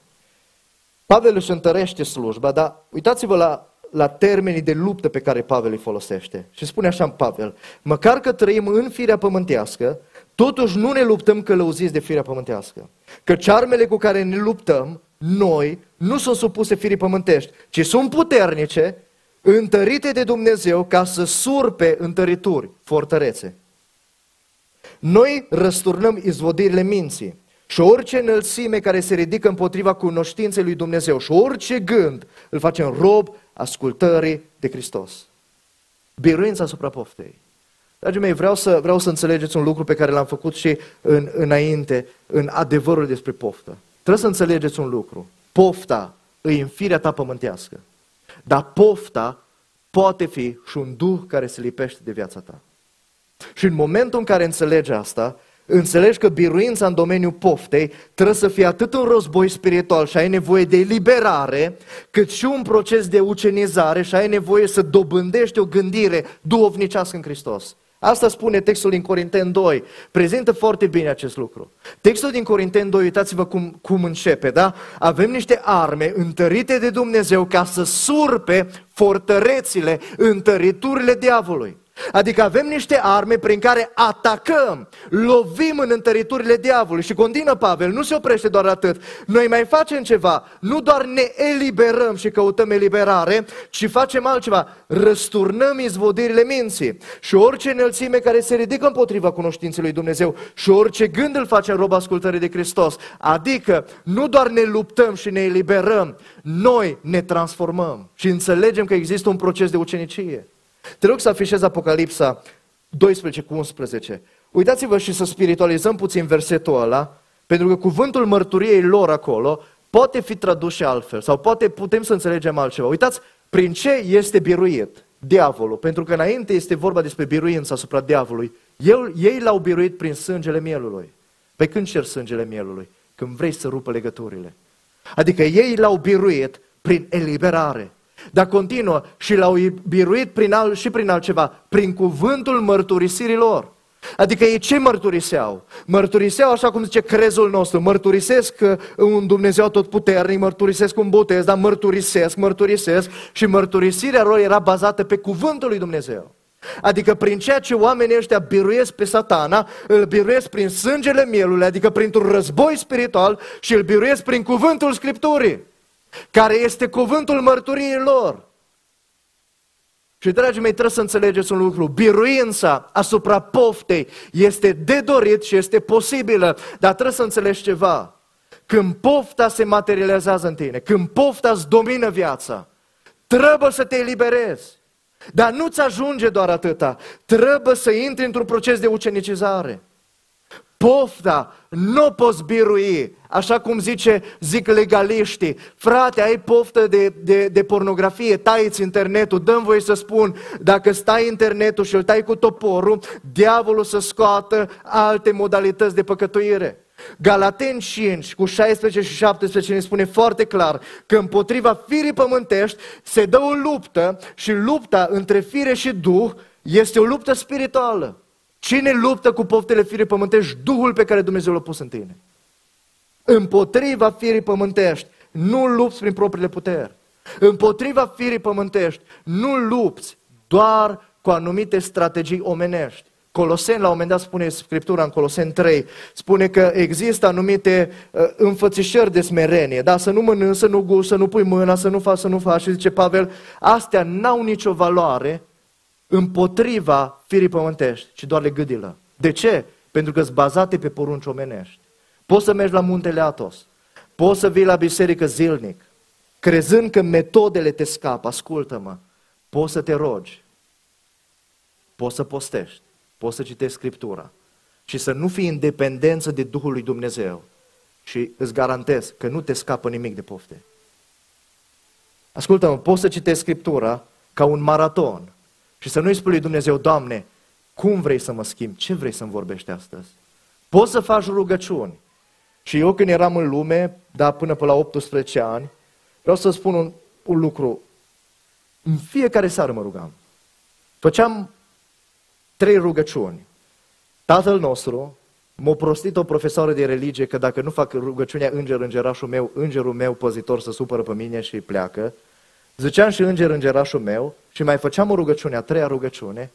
Pavel își întărește slujba, dar uitați-vă la, la termenii de luptă pe care Pavel îi folosește. Și spune așa în Pavel, măcar că trăim în firea pământească, totuși nu ne luptăm călăuziți de firea pământească. Că armele cu care ne luptăm, noi, nu sunt supuse firii pământești, ci sunt puternice, întărite de Dumnezeu ca să surpe întărituri, fortărețe. Noi răsturnăm izvodirile minții și orice înălțime care se ridică împotriva cunoștinței lui Dumnezeu și orice gând îl facem rob ascultării de Hristos. Biruința asupra poftei. Dragii mei, vreau să, vreau să înțelegeți un lucru pe care l-am făcut și în, înainte, în adevărul despre poftă. Trebuie să înțelegeți un lucru. Pofta îi în firea ta pământească. Dar pofta poate fi și un duh care se lipește de viața ta. Și în momentul în care înțelegi asta, înțelegi că biruința în domeniul poftei trebuie să fie atât un război spiritual și ai nevoie de eliberare, cât și un proces de ucenizare și ai nevoie să dobândești o gândire duhovnicească în Hristos. Asta spune textul din Corinteni 2. Prezintă foarte bine acest lucru. Textul din Corinteni 2, uitați-vă cum, cum începe, da? Avem niște arme întărite de Dumnezeu ca să surpe fortărețile, întăriturile diavolului. Adică avem niște arme prin care atacăm, lovim în întăriturile diavolului. Și continuă Pavel, nu se oprește doar atât. Noi mai facem ceva, nu doar ne eliberăm și căutăm eliberare, ci facem altceva. Răsturnăm izvodirile minții. Și orice înălțime care se ridică împotriva cunoștinței lui Dumnezeu și orice gând îl facem rob ascultării de Hristos. Adică nu doar ne luptăm și ne eliberăm, noi ne transformăm și înțelegem că există un proces de ucenicie. Te rog să afișezi Apocalipsa 12 cu 11. Uitați-vă și să spiritualizăm puțin versetul ăla, pentru că cuvântul mărturiei lor acolo poate fi tradus și altfel, sau poate putem să înțelegem altceva. Uitați, prin ce este biruit diavolul? Pentru că înainte este vorba despre biruința asupra diavolului. El, ei l-au biruit prin sângele mielului. Pe când cer sângele mielului? Când vrei să rupă legăturile. Adică ei l-au biruit prin eliberare. Dar continuă și l-au biruit prin alt, și prin altceva, prin cuvântul mărturisirilor. Adică ei ce mărturiseau? Mărturiseau, așa cum zice crezul nostru, mărturisesc un Dumnezeu tot puternic, mărturisesc un botez, dar mărturisesc, mărturisesc și mărturisirea lor era bazată pe cuvântul lui Dumnezeu. Adică prin ceea ce oamenii ăștia biruiesc pe satana, îl biruiesc prin sângele mielului, adică printr-un război spiritual și îl biruiesc prin cuvântul Scripturii care este cuvântul mărturiei lor. Și, dragii mei, trebuie să înțelegeți un lucru. Biruința asupra poftei este de dorit și este posibilă, dar trebuie să înțelegi ceva. Când pofta se materializează în tine, când pofta îți domină viața, trebuie să te eliberezi. Dar nu-ți ajunge doar atâta. Trebuie să intri într-un proces de ucenicizare. Pofta nu poți birui, așa cum zice, zic legaliștii. Frate, ai poftă de, de, de pornografie, tai internetul, dăm voie să spun, dacă stai internetul și îl tai cu toporul, diavolul să scoată alte modalități de păcătuire. Galaten 5 cu 16 și 17 ne spune foarte clar că împotriva firii pământești se dă o luptă și lupta între fire și duh este o luptă spirituală. Cine luptă cu poftele firii pământești? Duhul pe care Dumnezeu l-a pus în tine. Împotriva firii pământești, nu lupți prin propriile puteri. Împotriva firii pământești, nu lupți doar cu anumite strategii omenești, Coloseni, la un moment dat spune Scriptura în Coloseni 3, spune că există anumite uh, înfățișări de smerenie, da? să nu mănânci, să nu guși, să nu pui mâna, să nu faci, să nu faci. Și zice Pavel, astea n-au nicio valoare împotriva firii pământești, ci doar le gâdilă. De ce? Pentru că sunt bazate pe porunci omenești. Poți să mergi la muntele Atos, poți să vii la biserică zilnic, crezând că metodele te scapă, ascultă-mă, poți să te rogi, poți să postești, poți să citești Scriptura și să nu fii în dependență de Duhul lui Dumnezeu. Și îți garantez că nu te scapă nimic de pofte. Ascultă-mă, poți să citești Scriptura ca un maraton și să nu-i spui lui Dumnezeu, Doamne, cum vrei să mă schimb? Ce vrei să-mi vorbești astăzi? Poți să faci rugăciuni. Și eu când eram în lume, da, până pe la 18 ani, vreau să spun un, un lucru. În fiecare seară mă rugam. Făceam trei rugăciuni. Tatăl nostru, m-a prostit o profesoară de religie că dacă nu fac rugăciunea înger îngerașul meu, îngerul meu păzitor să supără pe mine și pleacă. Ziceam și înger îngerașul meu și mai făceam o rugăciune, a treia rugăciune,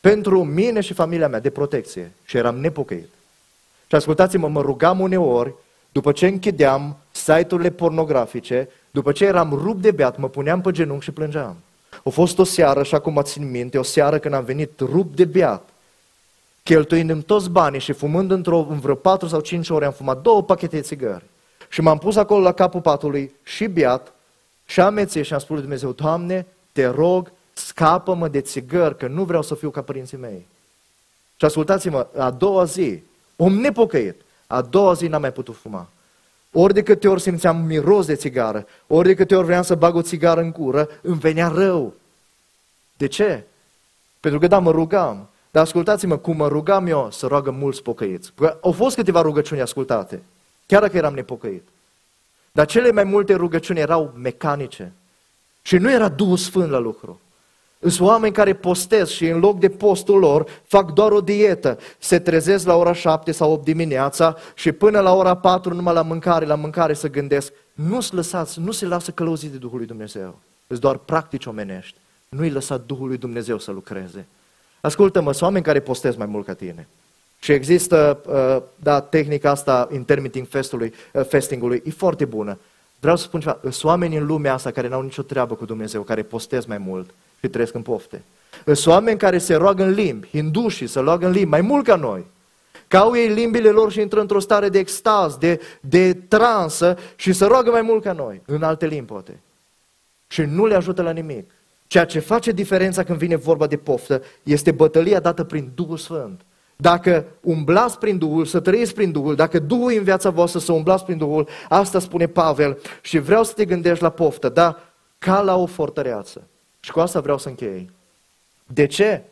pentru mine și familia mea de protecție. Și eram nepocăit. Și ascultați-mă, mă rugam uneori, după ce închideam site-urile pornografice, după ce eram rupt de beat, mă puneam pe genunchi și plângeam. A fost o seară, așa cum țin minte, o seară când am venit rupt de beat, cheltuind toți banii și fumând într-o, în vreo patru sau cinci ore, am fumat două pachete de țigări. Și m-am pus acolo la capul patului și beat și amețit și am spus lui Dumnezeu, Doamne, te rog, scapă-mă de țigări, că nu vreau să fiu ca părinții mei. Și ascultați-mă, a doua zi, om nepocăit, a doua zi n-am mai putut fuma. Ori de câte ori simțeam miros de țigară, ori de câte ori vreau să bag o țigară în cură, îmi venea rău. De ce? Pentru că da, mă rugam. Dar ascultați-mă, cum mă rugam eu să roagă mulți pocăiți. Că au fost câteva rugăciuni ascultate, chiar dacă eram nepocăit. Dar cele mai multe rugăciuni erau mecanice. Și nu era Duhul Sfânt la lucru. Sunt oameni care postez și în loc de postul lor fac doar o dietă. Se trezesc la ora 7 sau 8 dimineața și până la ora 4 numai la mâncare, la mâncare să gândesc. Nu-ți lăsați, nu se lasă călăuzit de Duhul lui Dumnezeu. Sunt doar practici omenești. Nu-i lăsa Duhul lui Dumnezeu să lucreze. Ascultă-mă, sunt oameni care postez mai mult ca tine. Și există, uh, da, tehnica asta intermittent festului, uh, fastingului, e foarte bună. Vreau să spun ceva, sunt oameni în lumea asta care n-au nicio treabă cu Dumnezeu, care postez mai mult și trăiesc în pofte. Sunt oameni care se roagă în limbi, hindușii se roagă în limbi, mai mult ca noi. Că au ei limbile lor și intră într-o stare de extaz, de, de transă și se roagă mai mult ca noi, în alte limbi poate. Și nu le ajută la nimic. Ceea ce face diferența când vine vorba de poftă este bătălia dată prin Duhul Sfânt. Dacă umblați prin Duhul, să trăiți prin Duhul, dacă Duhul în viața voastră să umblați prin Duhul, asta spune Pavel și vreau să te gândești la poftă, da? Ca la o fortăreață. Și cu asta vreau să închei. De ce?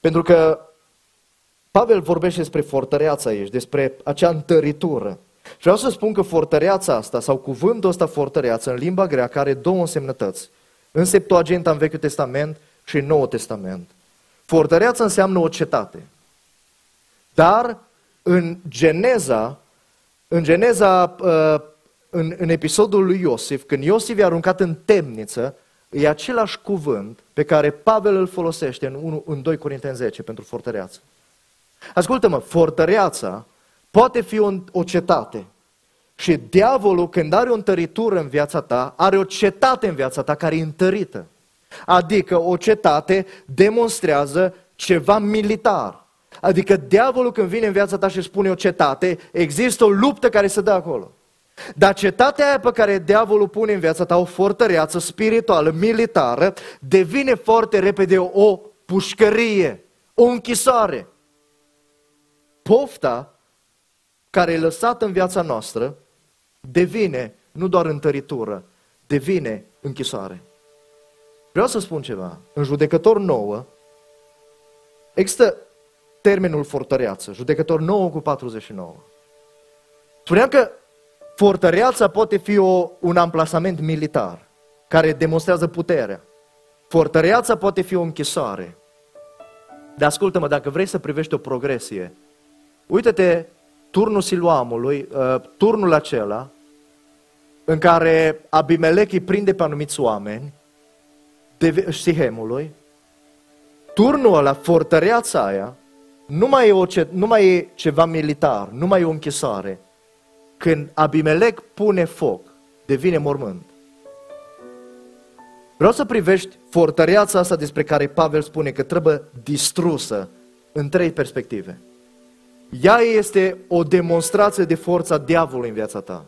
Pentru că Pavel vorbește despre fortăreața aici, despre acea întăritură. Și vreau să spun că fortăreața asta, sau cuvântul ăsta fortăreață, în limba greacă, are două însemnătăți. În Septuaginta, în Vechiul Testament și în Noul Testament. Fortăreața înseamnă o cetate. Dar în Geneza, în Geneza, uh, în, în episodul lui Iosif, când Iosif i-a aruncat în temniță, e același cuvânt pe care Pavel îl folosește în, 1, în 2 Corinteni 10 pentru fortăreață. Ascultă-mă, fortăreața poate fi o, o cetate. Și diavolul, când are o întăritură în viața ta, are o cetate în viața ta care e întărită. Adică o cetate demonstrează ceva militar. Adică diavolul când vine în viața ta și spune o cetate, există o luptă care se dă acolo. Dar cetatea aia pe care diavolul pune în viața ta, o fortăreață spirituală, militară, devine foarte repede o pușcărie, o închisoare. Pofta care e lăsată în viața noastră devine nu doar întăritură, devine închisoare. Vreau să spun ceva. În judecător nouă există termenul fortăreață, judecător 9 cu 49. Spuneam că fortăreața poate fi o, un amplasament militar care demonstrează puterea. Fortăreața poate fi o închisoare. Dar ascultă-mă, dacă vrei să privești o progresie, uite-te turnul Siluamului, uh, turnul acela în care Abimelech îi prinde pe anumiți oameni, de Sihemului, turnul ăla, fortăreața aia, nu mai, e o, nu mai e ceva militar, nu mai e o închisare. Când Abimelec pune foc, devine mormânt. Vreau să privești fortăreața asta despre care Pavel spune că trebuie distrusă în trei perspective. Ea este o demonstrație de forța diavolului în viața ta.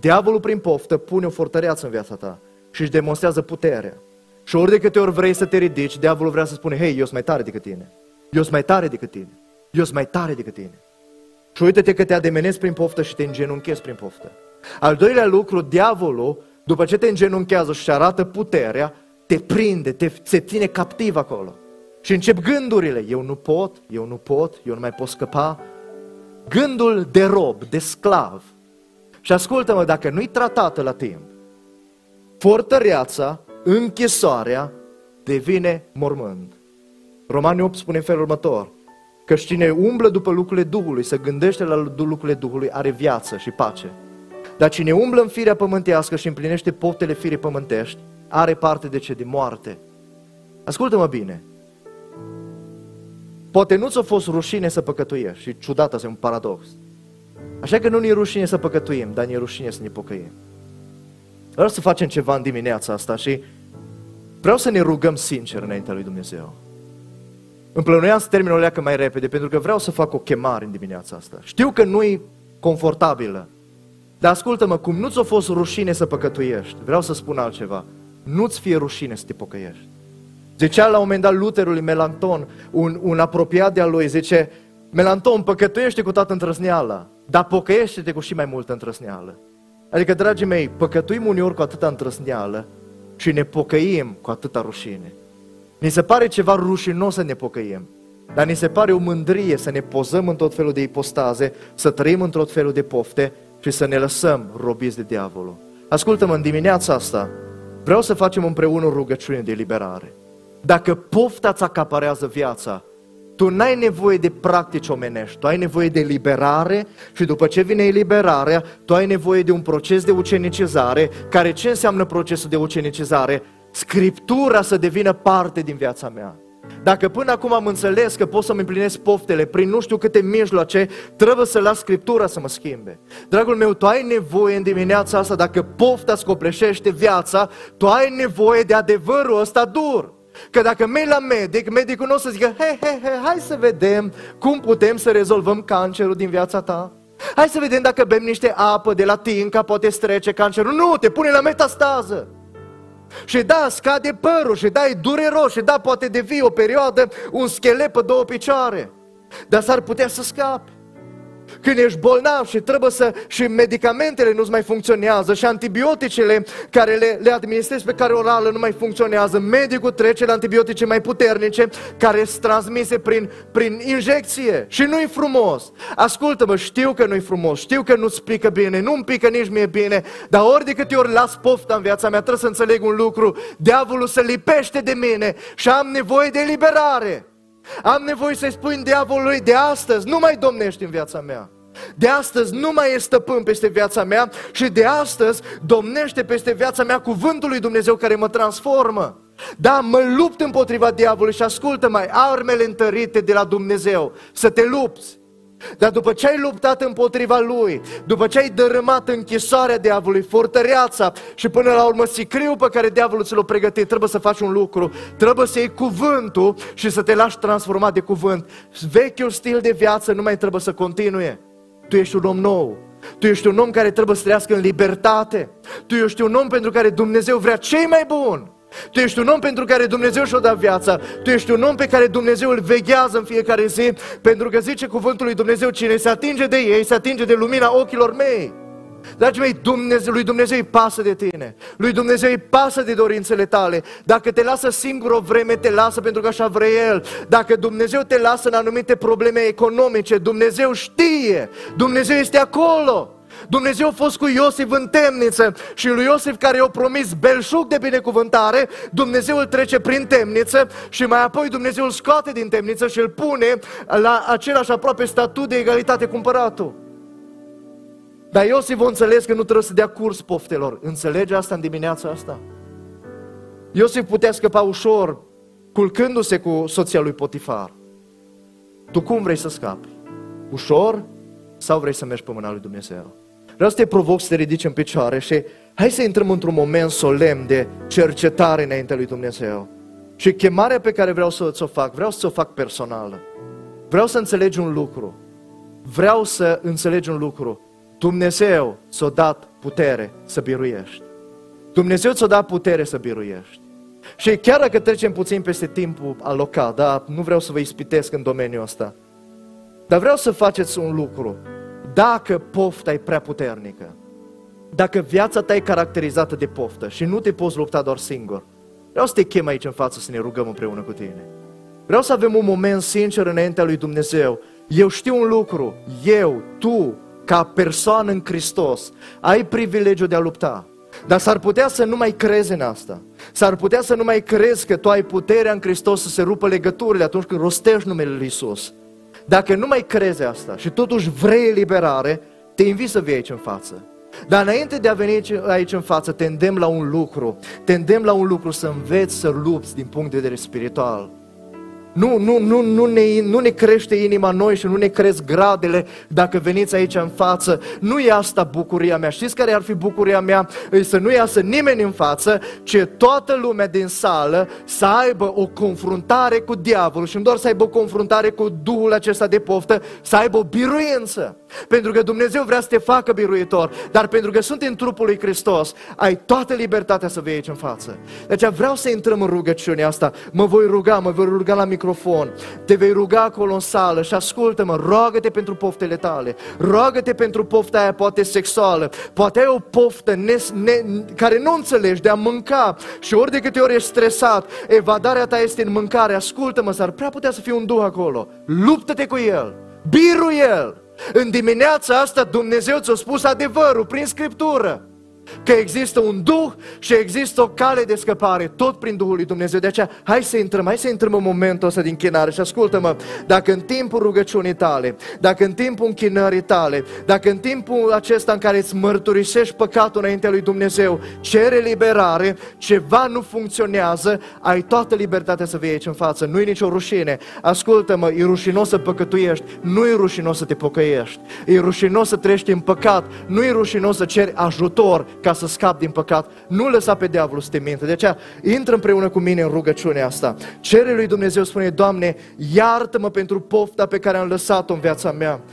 Diavolul prin poftă pune o fortăreață în viața ta și își demonstrează puterea. Și ori de câte ori vrei să te ridici, diavolul vrea să spune, hei, eu sunt mai tare decât tine. Eu sunt mai tare decât tine. Eu sunt mai tare decât tine. Și uite-te că te ademenezi prin poftă și te îngenunchezi prin poftă. Al doilea lucru, diavolul, după ce te îngenunchează și arată puterea, te prinde, te, te ține captiv acolo. Și încep gândurile, eu nu pot, eu nu pot, eu nu mai pot scăpa. Gândul de rob, de sclav. Și ascultă-mă, dacă nu-i tratată la timp, fortăreața, închisoarea, devine mormânt. Romanii 8 spune în felul următor, că cine umblă după lucrurile Duhului, să gândește la lucrurile Duhului, are viață și pace. Dar cine umblă în firea pământească și împlinește poftele firii pământești, are parte de ce? De moarte. Ascultă-mă bine. Poate nu ți-a fost rușine să păcătuiești și ciudat asta e un paradox. Așa că nu ne e rușine să păcătuim, dar ne e rușine să ne pocăim. Vreau să facem ceva în dimineața asta și vreau să ne rugăm sincer înaintea lui Dumnezeu. Îmi plănuiam să termin o leacă mai repede, pentru că vreau să fac o chemare în dimineața asta. Știu că nu e confortabilă, dar ascultă-mă, cum nu ți-a fost rușine să păcătuiești, vreau să spun altceva. Nu-ți fie rușine să te pocăiești. Zicea la un moment dat Luterului Melanton, un, un apropiat de-al lui, zice, Melanton, păcătuiește cu toată întrăsneala, dar pocăiește-te cu și mai multă întrăsneală. Adică, dragii mei, păcătuim uneori cu atâta întrăsneală și ne pocăim cu atâta rușine. Ni se pare ceva rușinos să ne pocăim, dar ni se pare o mândrie să ne pozăm în tot felul de ipostaze, să trăim în tot felul de pofte și să ne lăsăm robiți de diavolul. Ascultă-mă, în dimineața asta vreau să facem împreună o rugăciune de eliberare. Dacă pofta ți acaparează viața, tu n-ai nevoie de practici omenești, tu ai nevoie de liberare și după ce vine eliberarea, tu ai nevoie de un proces de ucenicizare, care ce înseamnă procesul de ucenicizare? Scriptura să devină parte din viața mea. Dacă până acum am înțeles că pot să-mi împlinesc poftele prin nu știu câte mijloace, trebuie să las Scriptura să mă schimbe. Dragul meu, tu ai nevoie în dimineața asta, dacă pofta scopleșește viața, tu ai nevoie de adevărul ăsta dur. Că dacă mergi la medic, medicul nu o să zică, he, he, he, hai să vedem cum putem să rezolvăm cancerul din viața ta. Hai să vedem dacă bem niște apă de la tinca, poate strece cancerul. Nu, te pune la metastază. Și da, scade părul, și da, e dureros, și da, poate devii o perioadă un schelet pe două picioare. Dar s-ar putea să scape. Când ești bolnav și trebuie să, și medicamentele nu mai funcționează și antibioticele care le, le administrezi pe care orală nu mai funcționează, medicul trece la antibiotice mai puternice care sunt transmise prin, prin injecție și nu-i frumos. Ascultă-mă, știu că nu-i frumos, știu că nu-ți pică bine, nu-mi pică nici mie bine, dar ori de câte ori las pofta în viața mea, trebuie să înțeleg un lucru, diavolul se lipește de mine și am nevoie de eliberare. Am nevoie să-i spui diavolului de astăzi, nu mai domnești în viața mea. De astăzi nu mai e stăpân peste viața mea și de astăzi domnește peste viața mea cuvântul lui Dumnezeu care mă transformă. Da, mă lupt împotriva diavolului și ascultă mai armele întărite de la Dumnezeu, să te lupți. Dar după ce ai luptat împotriva lui, după ce ai dărâmat închisoarea diavolului, fortăreața și până la urmă sicriul pe care diavolul ți l-a pregătit, trebuie să faci un lucru, trebuie să iei cuvântul și să te lași transformat de cuvânt. Vechiul stil de viață nu mai trebuie să continue. Tu ești un om nou. Tu ești un om care trebuie să trăiască în libertate. Tu ești un om pentru care Dumnezeu vrea cei mai buni. Tu ești un om pentru care Dumnezeu și-o dat viața. Tu ești un om pe care Dumnezeu îl veghează în fiecare zi, pentru că zice cuvântul lui Dumnezeu, cine se atinge de ei, se atinge de lumina ochilor mei. Dragii mei, Dumnezeu, lui Dumnezeu îi pasă de tine. Lui Dumnezeu îi pasă de dorințele tale. Dacă te lasă singur o vreme, te lasă pentru că așa vrea El. Dacă Dumnezeu te lasă în anumite probleme economice, Dumnezeu știe. Dumnezeu este acolo. Dumnezeu a fost cu Iosif în temniță și lui Iosif care i-a promis belșug de binecuvântare, Dumnezeu îl trece prin temniță și mai apoi Dumnezeu îl scoate din temniță și îl pune la același aproape statut de egalitate cu împăratul. Dar Iosif a înțeles că nu trebuie să dea curs poftelor. Înțelege asta în dimineața asta? Iosif putea scăpa ușor culcându-se cu soția lui Potifar. Tu cum vrei să scapi? Ușor sau vrei să mergi pe mâna lui Dumnezeu? Vreau să te provoc să te ridici în picioare și hai să intrăm într-un moment solemn de cercetare înaintea lui Dumnezeu. Și chemarea pe care vreau să o fac, vreau să o fac personală. Vreau să înțelegi un lucru. Vreau să înțelegi un lucru. Dumnezeu ți-a dat putere să biruiești. Dumnezeu ți-a dat putere să biruiești. Și chiar dacă trecem puțin peste timpul alocat, da, nu vreau să vă ispitesc în domeniul ăsta, dar vreau să faceți un lucru. Dacă pofta e prea puternică, dacă viața ta e caracterizată de poftă și nu te poți lupta doar singur, vreau să te chem aici în față să ne rugăm împreună cu tine. Vreau să avem un moment sincer înaintea lui Dumnezeu. Eu știu un lucru, eu, tu, ca persoană în Hristos, ai privilegiul de a lupta. Dar s-ar putea să nu mai crezi în asta. S-ar putea să nu mai crezi că tu ai puterea în Hristos să se rupă legăturile atunci când rostești numele Lui Isus. Dacă nu mai crezi asta și totuși vrei eliberare, te invit să vii aici în față. Dar înainte de a veni aici în față, te îndemn la un lucru. Te îndemn la un lucru să înveți să lupți din punct de vedere spiritual. Nu, nu, nu, nu, ne, nu ne crește inima noi și nu ne cresc gradele dacă veniți aici în față. Nu e asta bucuria mea. Știți care ar fi bucuria mea? E să nu iasă nimeni în față, ci toată lumea din sală să aibă o confruntare cu diavolul și nu doar să aibă o confruntare cu Duhul acesta de poftă, să aibă o biruință. Pentru că Dumnezeu vrea să te facă biruitor, dar pentru că sunt în trupul lui Hristos, ai toată libertatea să vii aici în față. Deci vreau să intrăm în rugăciunea asta. Mă voi ruga, mă voi ruga la microfon. Te vei ruga acolo în sală și ascultă-mă, roagă-te pentru poftele tale. Roagă-te pentru pofta aia poate sexuală. Poate ai o poftă ne, ne, care nu înțelegi de a mânca și ori de câte ori ești stresat, evadarea ta este în mâncare. Ascultă-mă, s-ar prea putea să fie un duh acolo. Luptă-te cu el. Biru el. În dimineața asta Dumnezeu ți-a spus adevărul prin Scriptură că există un Duh și există o cale de scăpare, tot prin Duhul lui Dumnezeu. De aceea, hai să intrăm, hai să intrăm în momentul ăsta din chinare și ascultă-mă, dacă în timpul rugăciunii tale, dacă în timpul închinării tale, dacă în timpul acesta în care îți mărturisești păcatul înaintea lui Dumnezeu, cere liberare, ceva nu funcționează, ai toată libertatea să vii aici în față, nu-i nicio rușine. Ascultă-mă, e rușinos să păcătuiești, nu e rușinos să te pocăiești, e rușinos să trăiești în păcat, nu e rușinos să ceri ajutor, ca să scapi din păcat. Nu lăsa pe diavolul să te minte. De aceea, intră împreună cu mine în rugăciunea asta. Cere lui Dumnezeu, spune, Doamne, iartă-mă pentru pofta pe care am lăsat-o în viața mea.